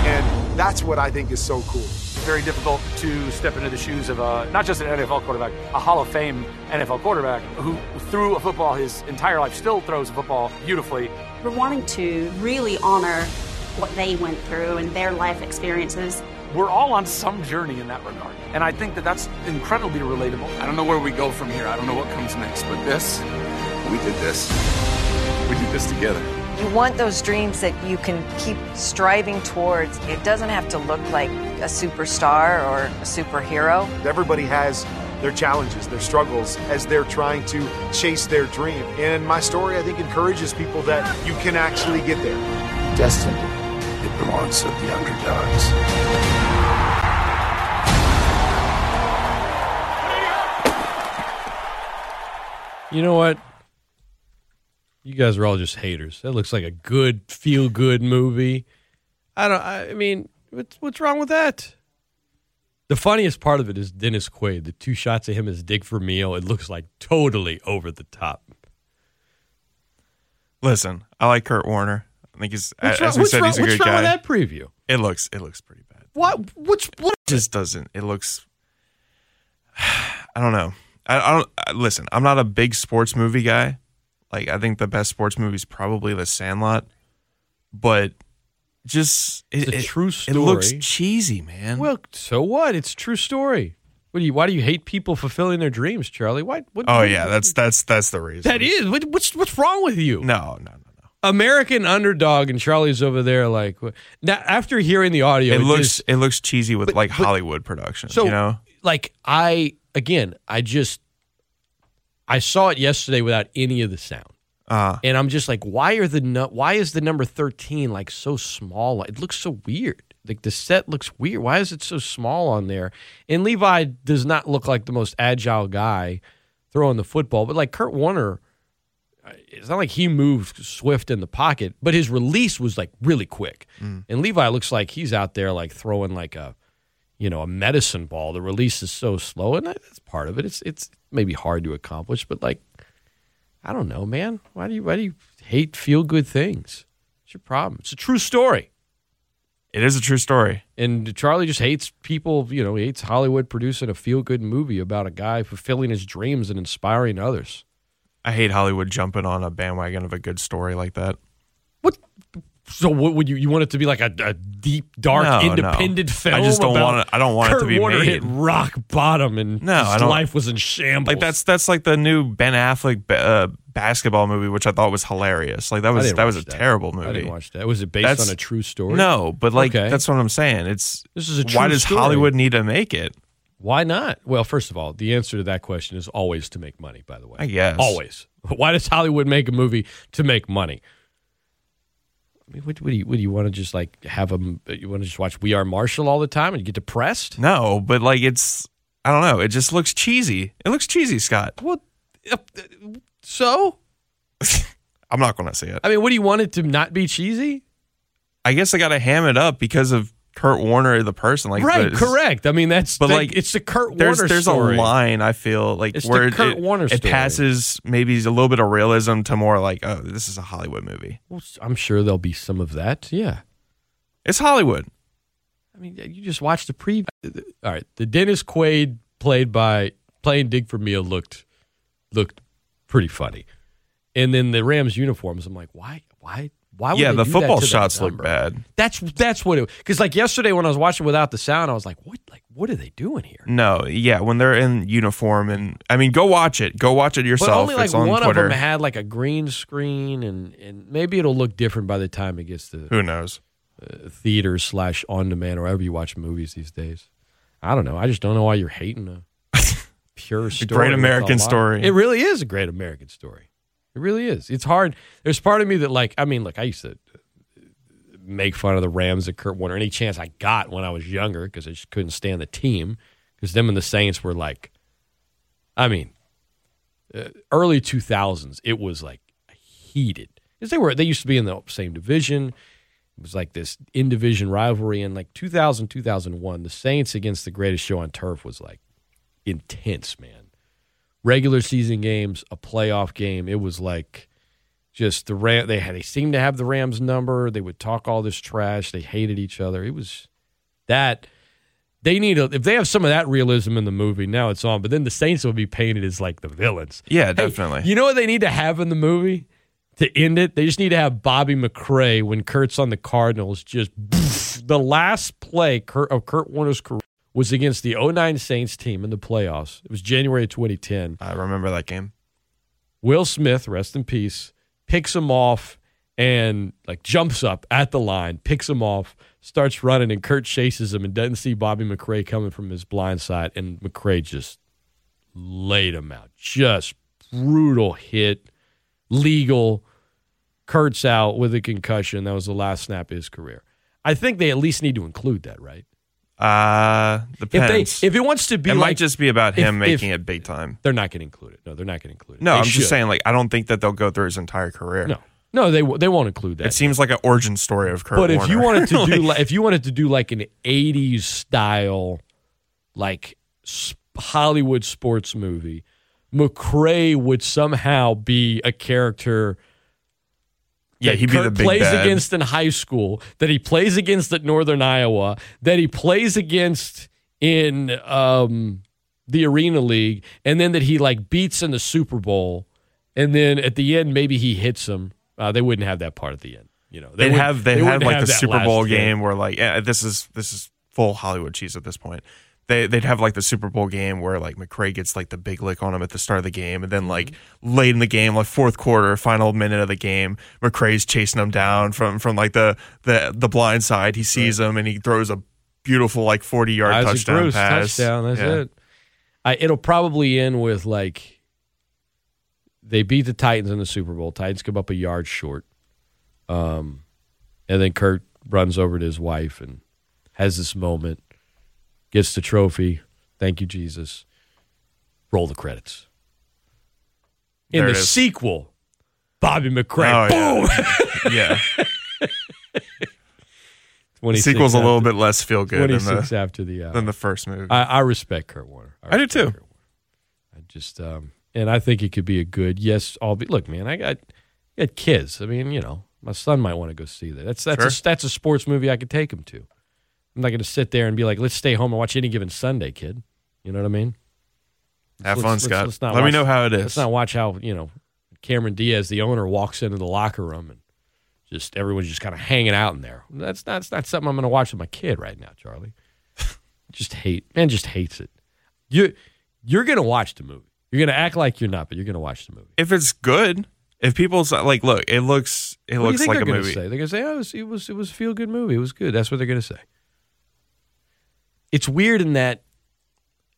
And that's what I think is so cool. Very difficult to step into the shoes of a, not just an NFL quarterback, a Hall of Fame NFL quarterback who threw a football his entire life, still throws a football beautifully. We're wanting to really honor what they went through and their life experiences. We're all on some journey in that regard. And I think that that's incredibly relatable. I don't know where we go from here. I don't know what comes next, but this, we did this. We did this together. You want those dreams that you can keep striving towards. It doesn't have to look like a superstar or a superhero. Everybody has their challenges, their struggles as they're trying to chase their dream. And my story, I think, encourages people that you can actually get there. Destiny. It belongs to the underdogs. You know what? You guys are all just haters. That looks like a good, feel good movie. I don't. I mean, what's what's wrong with that? The funniest part of it is Dennis Quaid. The two shots of him as Dick Vermeil. It looks like totally over the top. Listen, I like Kurt Warner. I think he's What's as wrong, we said, wrong, he's a what's wrong with that preview? It looks it looks pretty bad. What? What's what? It just doesn't. It looks. I don't know. I, I don't listen. I'm not a big sports movie guy. Like I think the best sports movie is probably The Sandlot, but just it, It's a true story. It looks cheesy, man. Well, so what? It's a true story. What do you? Why do you hate people fulfilling their dreams, Charlie? Why? What, oh what- yeah, that's that's that's the reason. that is. What, what's what's wrong with you? no, no, no, no. American underdog, and Charlie's over there. Like now, after hearing the audio, It looks just- it looks cheesy with But- like but- Hollywood production. so you know, like I again, I just I saw it yesterday without any of the sound, uh, and I'm just like, why are the nu- why is the number thirteen like so small? It looks so weird. Like the set looks weird. Why is it so small on there? And Levi does not look like the most agile guy throwing the football, but like Kurt Warner, it's not like he moved swift in the pocket, but his release was like really quick. And Levi looks like he's out there like throwing like a, you know, a medicine ball. The release is so slow, and that's part of it. It's it's maybe hard to accomplish, but like, I don't know, man. Why do you why do you hate feel good things? It's your problem? It's a true story. It is a true story. And Charlie just hates people, you know, he hates Hollywood producing a feel good movie about a guy fulfilling his dreams and inspiring others. I hate Hollywood jumping on a bandwagon of a good story like that. So what would you you want it to be like a, a deep, dark, No, no. independent film? I just don't want it- I don't want it to Kurt be Warner made. hit rock bottom and No, his life was in shambles. Like that's that's like the new Ben Affleck uh, basketball movie, which I thought was hilarious. Like that was that was a that. terrible movie. I didn't watch that. Was it based That's- on a true story? No, but like Okay. that's what I'm saying. It's This is a why does story. Hollywood need to make it? Why not? Well, first of all, the answer to that question is always to make money. By the way, I guess. always. Why does Hollywood make a movie to make money? What, what do you what do you want to just like have them? You want to just watch We Are Marshall all the time and you get depressed? No, but like it's I don't know. It just looks cheesy. It looks cheesy, Scott. Well, uh, so I'm not going to say it. I mean, what do you want it to not be cheesy? I guess I got to ham it up because of Kurt Warner, the person. Like, right, correct. I mean, that's But the- like, it's the Kurt there's Warner there's story. a line I feel like It's the where Kurt it, Warner it passes maybe a little bit of realism to more like oh this is a Hollywood movie. Well, I'm sure there'll be some of that. Yeah. It's Hollywood. I mean, you just watched the preview. All right, the Dennis Quaid played by playing Dick Vermeil looked looked pretty funny, and then the Rams uniforms. I'm like, why, why, why? Would yeah, the football shots look bad. That's that's what it. Because like yesterday when I was watching without the sound, I was like, what, like what are they doing here? No, yeah, when they're in uniform and I mean, go watch it. Go watch it yourself. But only like it's on one Twitter. of them had like a green screen, and and maybe it'll look different by the time it gets to Who knows? uh, theater slash on demand or however you watch movies these days. I don't know. I just don't know why you're hating a pure story. great American story. It really is a great American story. It really is. It's hard. There's part of me that like. I mean, look, I used to make fun of the Rams at Kurt Warner any chance I got when I was younger because I just couldn't stand the team because them and the Saints were like. I mean, uh, early 2000s, it was like heated because they were they used to be in the same division. It was like this in division rivalry. And like 2000, 2001, the Saints against the greatest show on turf was like intense, man. Regular season games, a playoff game. It was like just the Ram. They had they seemed to have the Rams number. They would talk all this trash. They hated each other. It was that they need a, if they have some of that realism in the movie. Now it's on, but then the Saints will be painted as like the villains. Yeah, Hey, definitely. you know what they need to have in the movie to end it? They just need to have Bobby McCray when Kurt's on the Cardinals. Just the last play Kurt, of Kurt Warner's career was against the 09 Saints team in the playoffs. It was January of 2010. I remember that game. Will Smith, rest in peace, picks him off and like jumps up at the line, picks him off, starts running, and Kurt chases him and doesn't see Bobby McCray coming from his blind side, and McCray just laid him out. Just brutal hit, legal. Kurt's out with a concussion. That was the last snap of his career. I think they at least need to include that, right? Uh If depends. they if it wants to be it like might just be about him if- making if- it big time. they're not going to include it. No, they're not going to include it. No, They I'm should. just saying. Like, I don't think that they'll go through his entire career. No, no, they they won't include that. It seems like an origin story of Kurt. but if you wanted to do Like, like, if you wanted to do like an 80s style like Hollywood sports movie, McCray would somehow be a character yeah, he'd be the big plays bad. against in high school, that he plays against at Northern Iowa, that he plays against in um, the Arena League, and then that he like beats in the Super Bowl, and then at the end maybe he hits him. Uh, they wouldn't have that part at the end. You know, they have they, they had like have the Super Bowl game. game where like yeah, this is this is full Hollywood cheese at this point. They they'd have like the Super Bowl game where like McCray gets like the big lick on him at the start of the game, and then like Mm-hmm. late in the game, like fourth quarter, final minute of the game, McCray's chasing him down from from like the the the blind side. He sees him and he throws a beautiful like forty yard Isaac touchdown Bruce, pass. touchdown. That's Yeah. it. I, it'll probably end with like they beat the Titans in the Super Bowl. Titans come up a yard short, um, and then Kurt runs over to his wife and has this moment, gets the trophy. Thank you, Jesus. Roll the credits. In There the sequel, Bobby McCray. Oh, boom. yeah. yeah. The 26 sequel's a little bit less feel good than the, after the hour. than the first movie. I, I respect Kurt Warner. I do too. I just um, and I think it could be a good yes. All be look, man. I got got kids. I mean, you know, My son might want to go see that. That's that's Sure. a, that's a sports movie I could take him to. I'm not going to sit there and be like, "Let's stay home and watch any given Sunday, kid." You know what I mean? Have Let's- fun, let's- Scott. let's Let me know how it is. Let's not watch how you know Cameron Diaz, the owner, walks into the locker room and just everyone's just kind of hanging out in there. That's not, that's not something I'm going to watch with my kid right now, Charlie. just hate, man, just hates it. You you're going to watch the movie. You're going to act like you're not, but you're going to watch the movie. If it's good, if people's like, look, it looks it What looks like a movie. Say? They're going to say, "Oh, it was, it was it was a feel good movie. It was good." That's what they're going to say. It's weird in that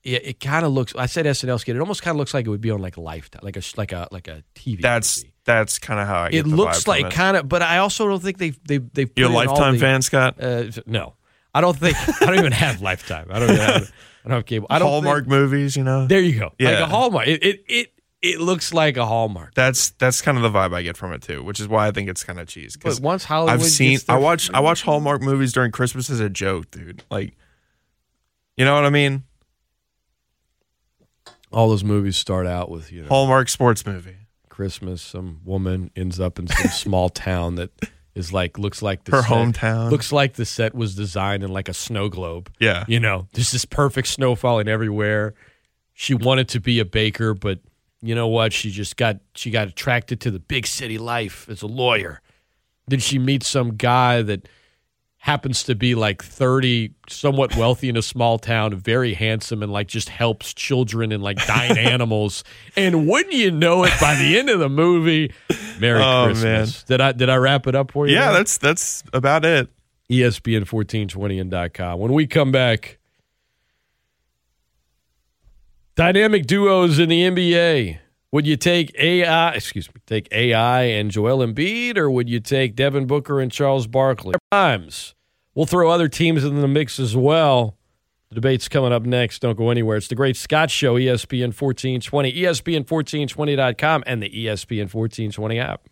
it, it kind of looks. I said SNL skit. It almost kind of looks like it would be on like a Lifetime, like a like a like a TV. That's that's kind of how I. Get it looks like kind of, but I also don't think they've they they've. You a put in all Lifetime the- fan, Scott? Uh, no, I don't think. I don't even have Lifetime. I don't. Even have, I don't have cable. I don't Hallmark think- movies, you know. there you go. Like Yeah. a Hallmark. It, it it it looks like a Hallmark. That's that's kind of the vibe I get from it too, which is why I think it's kind of cheese. But once Hollywood I've seen, I watch, I watch Hallmark movies during Christmas as a joke, dude. Like, you know what I mean? All those movies start out with you know Hallmark sports movie. Christmas. Some woman ends up in some small town that is like looks like the Her set- hometown. Looks like the set was designed in like a snow globe. Yeah. You know, there's this perfect snow falling everywhere. She wanted to be a baker, but you know what? She just got she got attracted to the big city life as a lawyer. Then she meets some guy that happens to be like 30, somewhat wealthy in a small town, very handsome, and like just helps children and like dying animals. And wouldn't you know it, by the end of the movie, Merry Oh, Christmas. man. Did I did I wrap it up for you? Yeah, there? that's that's about it. E ESPN 1420 and .com. When we come back, dynamic duos in the NBA. Would you take AI, excuse me, take AI and Joel Embiid, or would you take Devin Booker and Charles Barkley? Times. We'll throw other teams in the mix as well. The debate's coming up next. Don't go anywhere. It's the Great Scott Show, ESPN 1420, ESPN1420.com, and the ESPN 1420 app.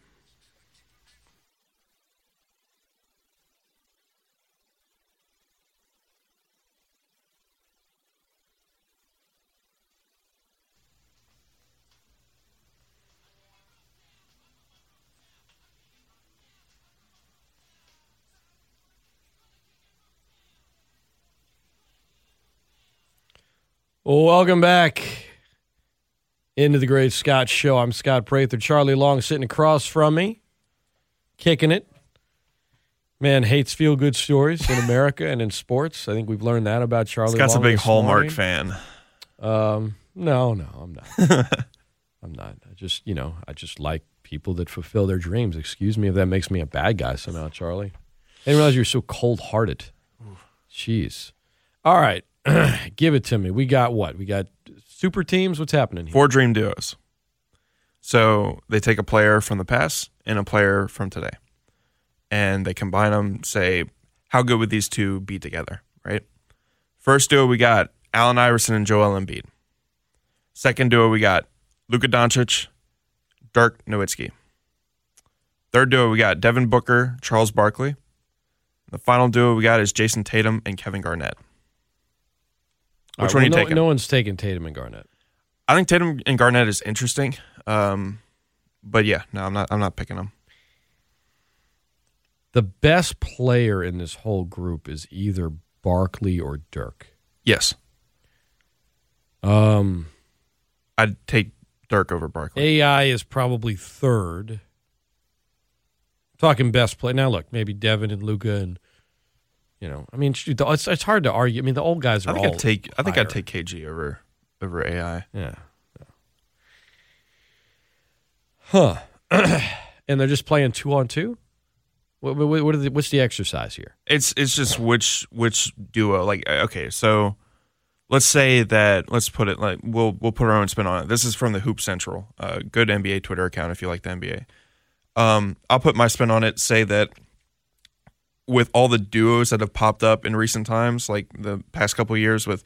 Welcome back into the Great Scott Show. I'm Scott Prather. Charlie Long sitting across from me, kicking it. Man hates feel good stories in America and in sports. I think we've learned that about Charlie. Scott's a big Hallmark morning. fan. Um, no, no, I'm not. I'm not. I just, you know, I just like people that fulfill their dreams. Excuse me if that makes me a bad guy somehow, Charlie. I didn't realize you were so cold hearted. Jeez. All right. Give it to me. We got what? We got super teams. What's happening here? Four dream duos. So they take a player from the past and a player from today, and they combine them. Say, how good would these two be together? Right. First duo we got Allen Iverson and Joel Embiid. Second duo we got Luka Doncic, Dirk Nowitzki. Third duo we got Devin Booker, Charles Barkley. The final duo we got is Jayson Tatum and Kevin Garnett. All Which right, one are you well, no, taking? No one's taking Tatum and Garnett. I think Tatum and Garnett is interesting. Um, but yeah, no, I'm not. I'm not picking them. The best player in this whole group is either Barkley or Dirk. Yes, Um, I'd take Dirk over Barkley. AI is probably third. Talking best play now. Look, maybe Devin and Luka, and you know, I mean, shoot, it's it's hard to argue. I mean, the old guys are I think all. I'd take. I think higher. I'd take KG over over AI. Yeah. Huh. and they're just playing two on two. What, what, what are the, what's the exercise here? It's it's just which which duo. Like uh, okay, so let's say that let's put it like we'll we'll put our own spin on it. This is from the Hoop Central, uh, good NBA Twitter account if you like the NBA. Um, I'll put my spin on it. Say that with all the duos that have popped up in recent times, like the past couple of years with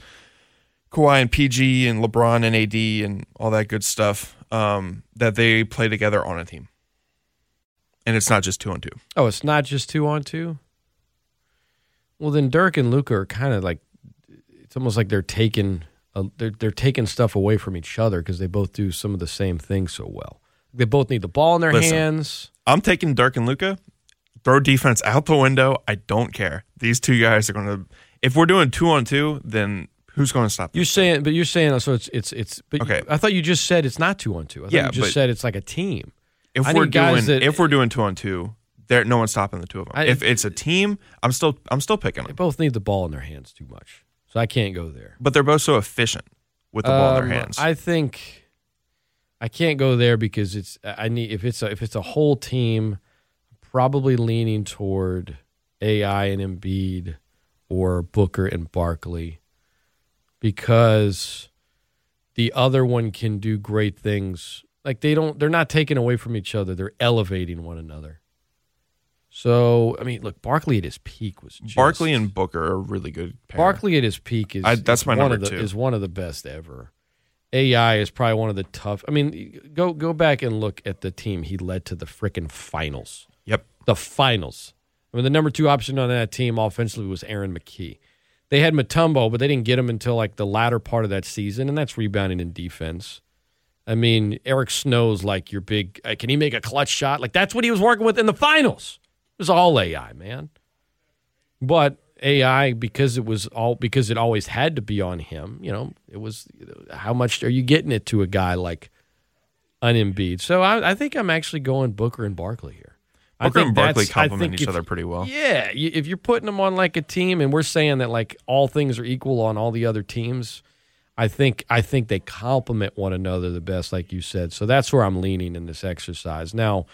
Kawhi and PG and LeBron and AD and all that good stuff, um, that they play together on a team, and it's not just two on two. Oh, it's not just two on two. Well, then Dirk and Luka are kind of like it's almost like they're taking uh, they're they're taking stuff away from each other because they both do some of the same things so well. They both need the ball in their Listen. hands. I'm taking Dirk and Luka throw defense out the window. I don't care. These two guys are going to. If we're doing two on two, then who's going to stop? You're saying, but you're saying so it's it's it's. But Okay. I thought you just said it's not two on two. I thought Yeah, you just said it's like a team. If I we're doing that- if we're doing two on two, there no one's stopping the two of them. I- if it's a team, I'm still I'm still picking them. They both need the ball in their hands too much, so I can't go there. But they're both so efficient with the ball in Um, their hands. I think I can't go there because it's I need if it's a, if it's a whole team, probably leaning toward AI and Embiid or Booker and Barkley because the other one can do great things. Like they don't they're not taking away from each other. They're elevating one another. So, I mean, look, Barkley at his peak was just, Barkley and Booker are a really good pair. Barkley at his peak is I- that's is my one number of the, two. Is one of the best ever. AI is probably one of the tough. I mean, go go back and look at the team he led to the freaking finals. The finals. I mean, the number two option on that team offensively was Aaron McKie. They had Mutombo, but they didn't get him until like the latter part of that season, and that's rebounding in defense. I mean, Eric Snow's like your big. Uh, can he make a clutch shot? Like that's what he was working with in the finals. It was all AI, man. But AI, because it was all because it always had to be on him. You know, it was how much are you getting it to a guy like an Embiid? So I, I think I'm actually going Booker and Barkley here. I Booker think and Barkley complement each if- other pretty well. Yeah, you, if you're putting them on like a team, and we're saying that like all things are equal on all the other teams, I think I think they complement one another the best, like you said. So that's where I'm leaning in this exercise. Now,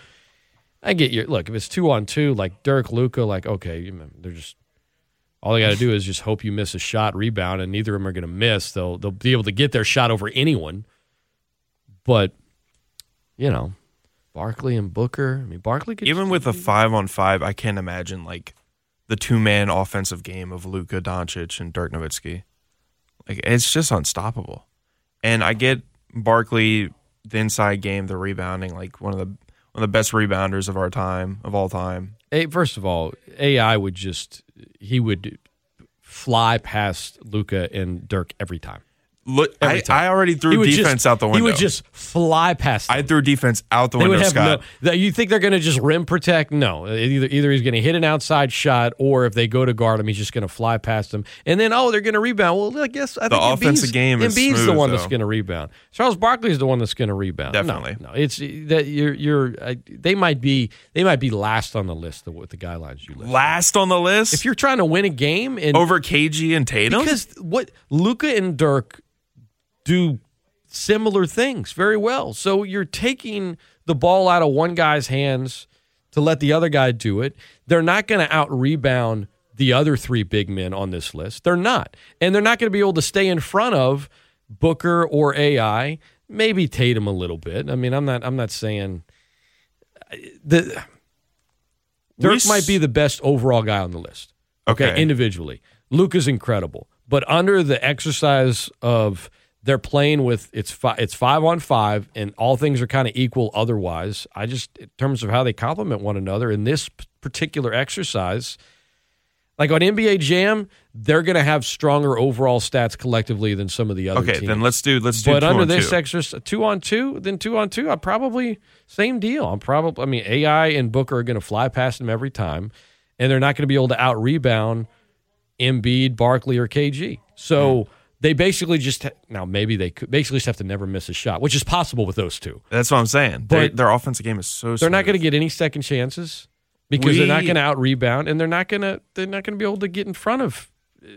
I get your look. If it's two on two, like Dirk Luka, like okay, you they're just all they got to do is just hope you miss a shot, rebound, and neither of them are going to miss. They'll they'll be able to get their shot over anyone. But you know, Barkley and Booker. I mean, Barkley could Even with a five on five, I can't imagine like the two man offensive game of Luka Doncic and Dirk Nowitzki. Like it's just unstoppable. And I get Barkley, the inside game, the rebounding, like one of the one of the best rebounders of our time, of all time. A, first of all, AI would just he would fly past Luka and Dirk every time. Look, I. I already threw defense just- out the window. He would just fly past. I threw defense out the They window, would have Scott. no. You think they're going to just rim protect? No. Either either he's going to hit an outside shot, or if they go to guard him, he's just going to fly past them. And then oh, they're going to rebound. Well, I guess I The think offensive Embiid's, game is Embiid's the smooth, one that's going to rebound. Charles Barkley's the one that's going to rebound. Definitely. No, it's that you're you're. I, they might be they might be last on the list what the guidelines you list. Last on the list If you're trying to win a game and over KG and Tatum. because what Luka and Dirk do similar things very well. So you're taking the ball out of one guy's hands to let the other guy do it. They're not going to out rebound the other three big men on this list. They're not. And they're not going to be able to stay in front of Booker or AI, maybe Tatum a little bit. I mean, I'm not I'm not saying uh, the We Dirk s- might be the best overall guy on the list. Okay, Okay. individually. Luka's incredible. But under the exercise of they're playing with it's fi- it's five on five, and all things are kind of equal. Otherwise, I just in terms of how they complement one another in this particular exercise, like on NBA Jam, they're going to have stronger overall stats collectively than some of the other. Okay, teams. then let's do let's do But under on this two. exercise, two on two, then two on two, I probably same deal. I'm probably, I mean, AI and Booker are going to fly past them every time, and they're not going to be able to out rebound Embiid, Barkley, or KG. So they basically just now maybe they could basically just have to never miss a shot, which is possible with those two. That's what I'm saying. Their, But their offensive game is so. They're not going to get any second chances because they're not going to out rebound, and they're not going to they're not going to be able to get in front of uh,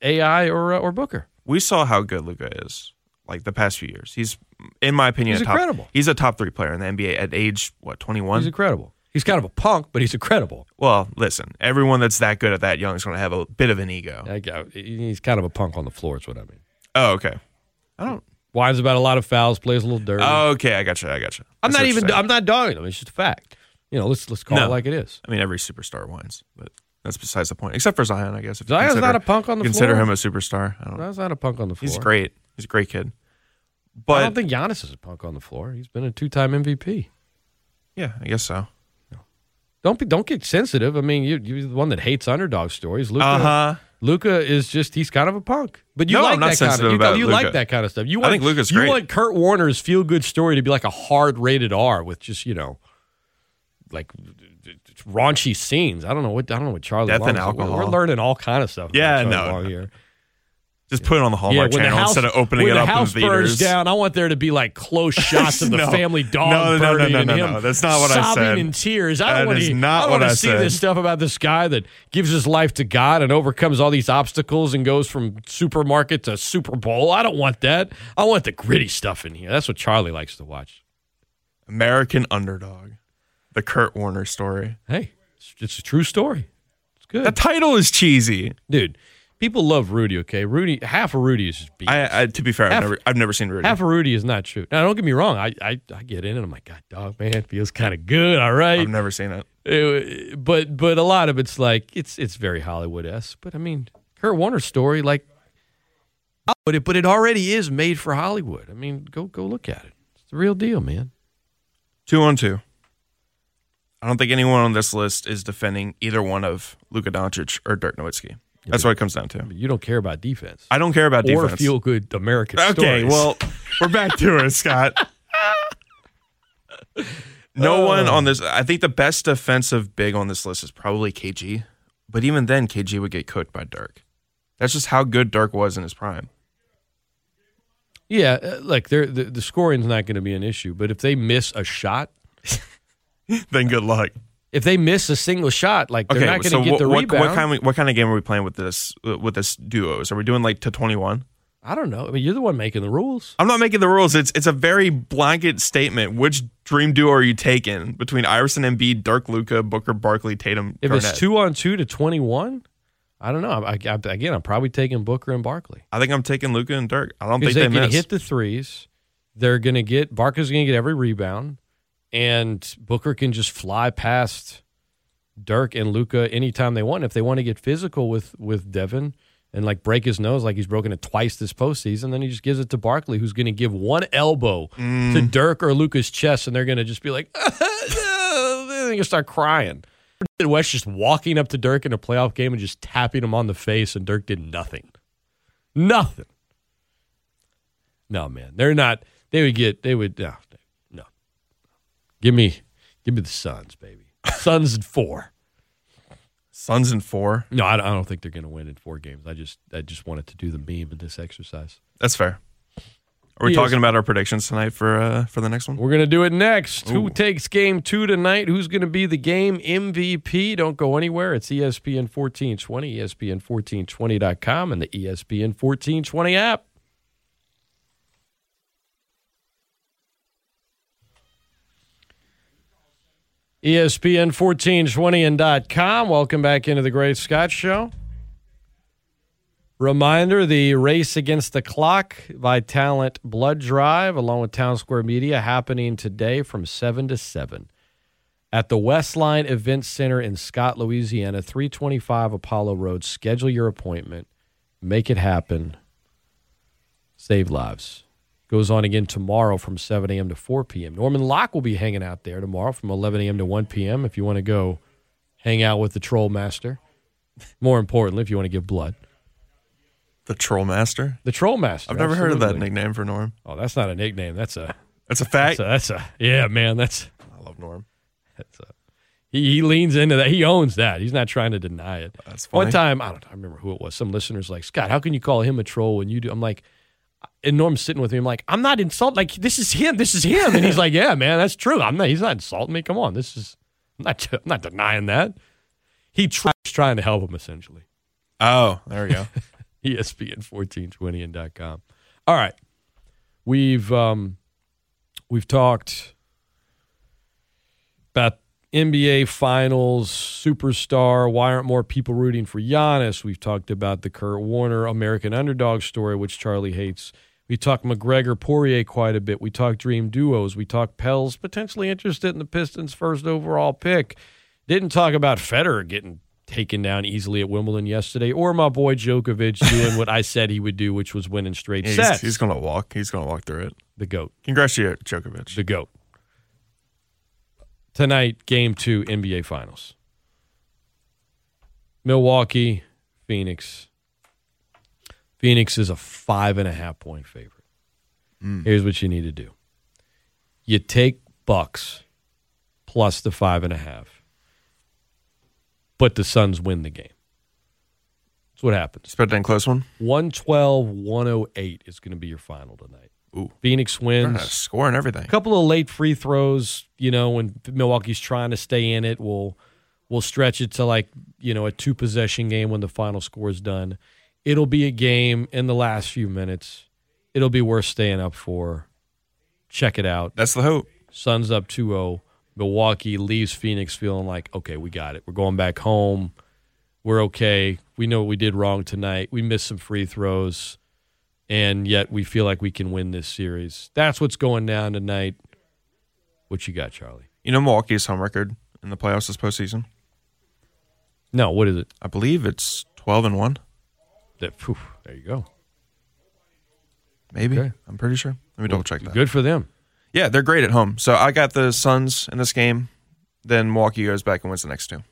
AI or uh, or Booker. We saw how good Luka is, like the past few years. He's, in my opinion, He's a top, incredible. He's a top three player in the NBA at age what 21. He's incredible. He's kind of a punk, but he's incredible. well, listen, everyone that's that good at that young is going to have a bit of an ego. I He's kind of a punk on the floor. Is what I mean. Oh, okay. I don't. Whines about a lot of fouls, plays a little dirty. Oh, okay, I got you. I got you. I'm see not even. I'm not dogging him. It's just a fact. You know, let's let's call No. it like it is. I mean, every superstar whines, but that's besides the point. Except for Zion, I guess. If Zion's consider- not a punk on the Consider floor. Consider him a superstar. I don't. That's not a punk on the floor. He's great. He's a great kid. But I don't think Giannis is a punk on the floor. He's been a two-time MVP. yeah, I guess so. Don't be. Don't get sensitive. I mean, you you're the one that hates underdog stories. Luka, Uh huh. Luka is just he's kind of a punk. But you No, like I'm that kind of you, you like that kind of stuff. You I want, think Luka's you great. want Kurt Warner's feel good story to be like a hard rated R with just you know like raunchy scenes. I don't know what I don't know what Charlie. Death and loves. We're- learning all kind of stuff. Yeah, Charlie no, Long no. here. Just put it on the Hallmark when the channel house- instead of opening when it the up house in burns theaters. down. I want there to be like close shots of the No. family dog No, no, no, burning no, and no, him no. That's not what I sobbing said. in tears. I That don't want is to. not I what want I to see said. this stuff about this guy that gives his life to God and overcomes all these obstacles and goes from supermarket to Super Bowl. I don't want that. I want the gritty stuff in here. That's what Charlie likes to watch. American Underdog, the Kurt Warner story. Hey, it's, it's a true story. It's good. The title is cheesy. Dude, people love Rudy, okay? Rudy, half of Rudy is just. I, I to be fair, I've never I've never seen Rudy. Half of Rudy is not true. Now, don't get me wrong. I I, I get in and I'm like, God, dog, man, feels kind of good. All right. I've never seen it. Uh, but but a lot of it's like it's it's very Hollywood esque. But I mean, Kurt Warner's story, like, but it but it already is made for Hollywood. I mean, go go look at it. It's the real deal, man. Two on two. I don't think anyone on this list is defending either one of Luka Doncic or Dirk Nowitzki. That's what it comes down to. You don't care about defense I don't care about defense or feel good American. okay, stories. well, we're back to it, Scott. No Oh. one on this. I think the best defensive big on this list is probably KG, but even then, KG would get cooked by Dirk. That's just how good Dirk was in his prime. yeah, uh, like the the scoring's not going to be an issue. But if they miss a shot, then good luck. If they miss a single shot, like they're Okay, not going to so get what, the what, rebound. what kind of what kind of game are we playing with this uh, with this duos? Are we doing like to twenty one? I don't know. I mean, you're the one making the rules. I'm not making the rules. It's it's a very blanket statement. Which dream duo are you taking between Iverson and Embiid, Dirk, Luka, Booker, Barkley, Tatum, If Garnett? it's two on two to twenty one, I don't know. I, I, again, I'm probably taking Booker and Barkley I think I'm taking Luka and Dirk. I don't think they, they, can miss. hit the threes. They're going to get Barker's going to get every rebound, and Booker can just fly past Dirk and Luka anytime they want. If they want to get physical with with Devin and like break his nose like he's broken it twice this postseason, then he just gives it to Barkley, who's going to give one elbow Mm. to Dirk or Luka's chest, and they're going to just be like, they're going to start crying. West just walking up to Dirk in a playoff game and just tapping him on the face, and Dirk did nothing. Nothing. No, man, they're not. They would get. They would. No. Give me, give me the Suns, baby. Suns in four. Suns in four. No, I don't, I don't think they're going to win in four games. I just, I just wanted to do the meme in this exercise. That's fair. Are we Yes. talking about our predictions tonight for uh, for the next one? We're going to do it next. Who takes game two tonight? Who's going to be the game MVP? Don't go anywhere. It's ESPN 1420, ESPN1420.com, and the ESPN 1420 app. E ESPN1420 and .com. Welcome back into the Great Scott Show. Reminder the race against the clock Vitalant Blood Drive, along with Townsquare Media, happening today from 7 to 7 at the Westline Event Center in Scott, Louisiana, 325 Apollo Road. Schedule your appointment, make it happen, save lives. Goes on again tomorrow from 7 a.m. to 4 p.m. Norman Locke will be hanging out there tomorrow from 11 a.m. to 1 p.m. if you want to go hang out with the Troll Master. More importantly, if you want to give blood. The Troll Master. The Troll Master. I've never heard of that nickname for Norm. Oh, that's not a nickname. That's a That's a fact. that's a, that's a yeah, man. That's I love Norm. that's a he, he leans into that. He owns that. He's not trying to deny it. That's funny. One time, I don't know, I remember who it was. Some listeners like, Scott, how can you call him a troll when you do? I'm like, and Norm's sitting with me. I'm like, I'm not insulting. Like, this is him. This is him. And he's like, Yeah, man, that's true. I'm not. He's not insulting me. Come on, this is. I'm not. I'm not denying that. He tries trying to help him essentially. Oh, there we go. E ESPN1420 and .com. All right. We've um we've talked about NBA finals, superstar, why aren't more people rooting for Giannis? We've talked about the Kurt Warner American underdog story, which Charlie hates. We talked McGregor Poirier quite a bit. We talked dream duos. We talked Pels potentially interested in the Pistons' first overall pick. Didn't talk about Federer getting taken down easily at Wimbledon yesterday, or my boy Djokovic doing what I said he would do, which was winning straight he's, sets. he's gonna walk. He's gonna walk through it. the goat, Congrats to Djokovic. the goat. Tonight, game two, NBA Finals. Milwaukee, Phoenix. Phoenix is a five and a half point favorite. Mm. Here's what you need to do: you take Bucks plus the five and a half. But the Suns win the game. That's what happens. Spread in close one. 112 108 is going to be your final tonight. Ooh. Phoenix wins. score and everything. A couple of late free throws, you know, when Milwaukee's trying to stay in it, we'll we'll stretch it to like, you know, a two possession game when the final score is done. It'll be a game in the last few minutes. It'll be worth staying up for. Check it out. That's the hope. Suns up 2-0. Milwaukee leaves Phoenix feeling like, okay, we got it. We're going back home. We're okay. We know what we did wrong tonight. We missed some free throws, and yet we feel like we can win this series. That's what's going down tonight. What you got, Charlie? You know Milwaukee's home record in the playoffs this postseason? No, what is it? I believe it's 12 and 1. That, phew, there you go. Maybe. Okay. I'm pretty sure. Let me double check that. Good for them. Yeah, they're great at home. So I got the Suns in this game. Then Milwaukee goes back and wins the next two.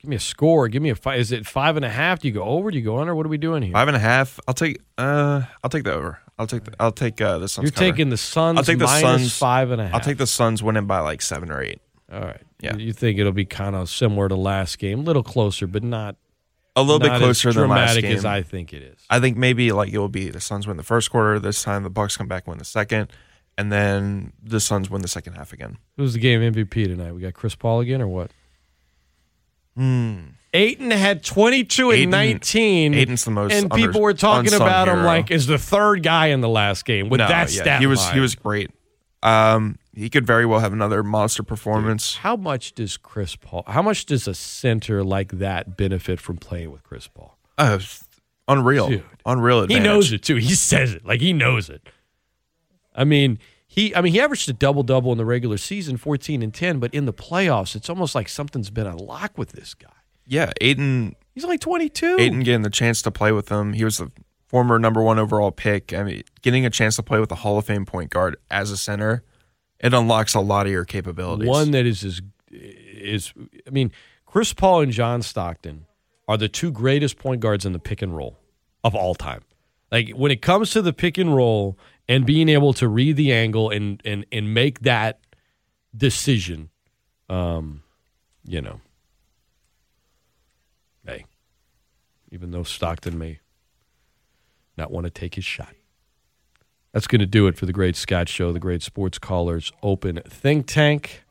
Give me a score. Give me a five. Is it five and a half? Do you go over? Do you go under? What are we doing here? Five and a half. I'll take. Uh, I'll take the over. I'll take. The, I'll take uh, the Suns. You're cover. taking the Suns I'll take the Suns five and a half. I'll take the Suns winning by like seven or eight. All right. Yeah. You think it'll be kind of similar to last game, a little closer, but not A little bit closer as than last dramatic game. as I think it is. I think maybe like it will be the Suns win the first quarter this time. The Bucks come back win the second, and then the Suns win the second half again. Who's the game MVP tonight? We got Chris Paul again, or what? Hmm. Ayton had 22 and Ayton- 19. Ayton's the most And under- people were talking about him like as the third guy in the last game with No, that yeah, stat he was line. he was great. Um, he could very well have another monster performance. How much does Chris Paul? How much does a center like that benefit from playing with Chris Paul? Uh, unreal, Dude. unreal. He knows it too. He says it like he knows it. I mean, he I mean he averaged a double double in the regular season, fourteen and ten, but in the playoffs, it's almost like something's been unlocked with this guy. Yeah, Ayton. He's only twenty two. Ayton getting the chance to play with him. He was the former number one overall pick. I mean, getting a chance to play with a Hall of Fame point guard as a center, it unlocks a lot of your capabilities. One that is is is I mean, Chris Paul and John Stockton are the two greatest point guards in the pick and roll of all time. Like when it comes to the pick and roll and being able to read the angle and and and make that decision, um, you know. Hey, even though Stockton may not want to take his shot. That's going to do it for the Great Scott Show, the Great Sports Callers Open Think Tank.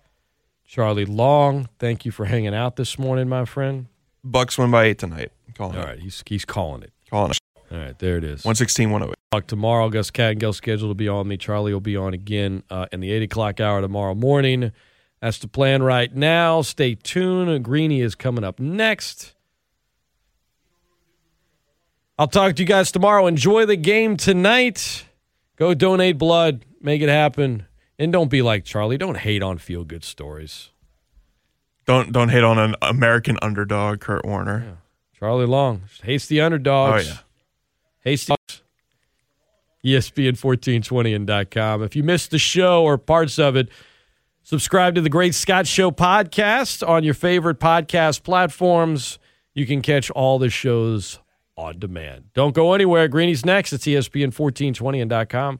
Charlie Long, thank you for hanging out this morning, my friend. Bucks win by eight tonight. Calling All it. right, he's he's calling it. Calling it. All right, there it is. 116, 108. Talk tomorrow. Gus Cattengale scheduled to be on me. Charlie will be on again uh, in the 8 o'clock hour tomorrow morning. That's the plan right now. Stay tuned. Greeny is coming up next. I'll talk to you guys tomorrow. Enjoy the game tonight. Go donate blood. Make it happen. And don't be like Charlie. Don't hate on feel good stories. Don't don't hate on an American underdog, Kurt Warner. Charlie Long hates the underdogs. Oh, yeah. The E ESPN1420 and .com. If you missed the show or parts of it, subscribe to the Great Scott Show podcast on your favorite podcast platforms. You can catch all the shows on demand. Don't go anywhere. Greeny's next. It's E ESPN1420 and .com.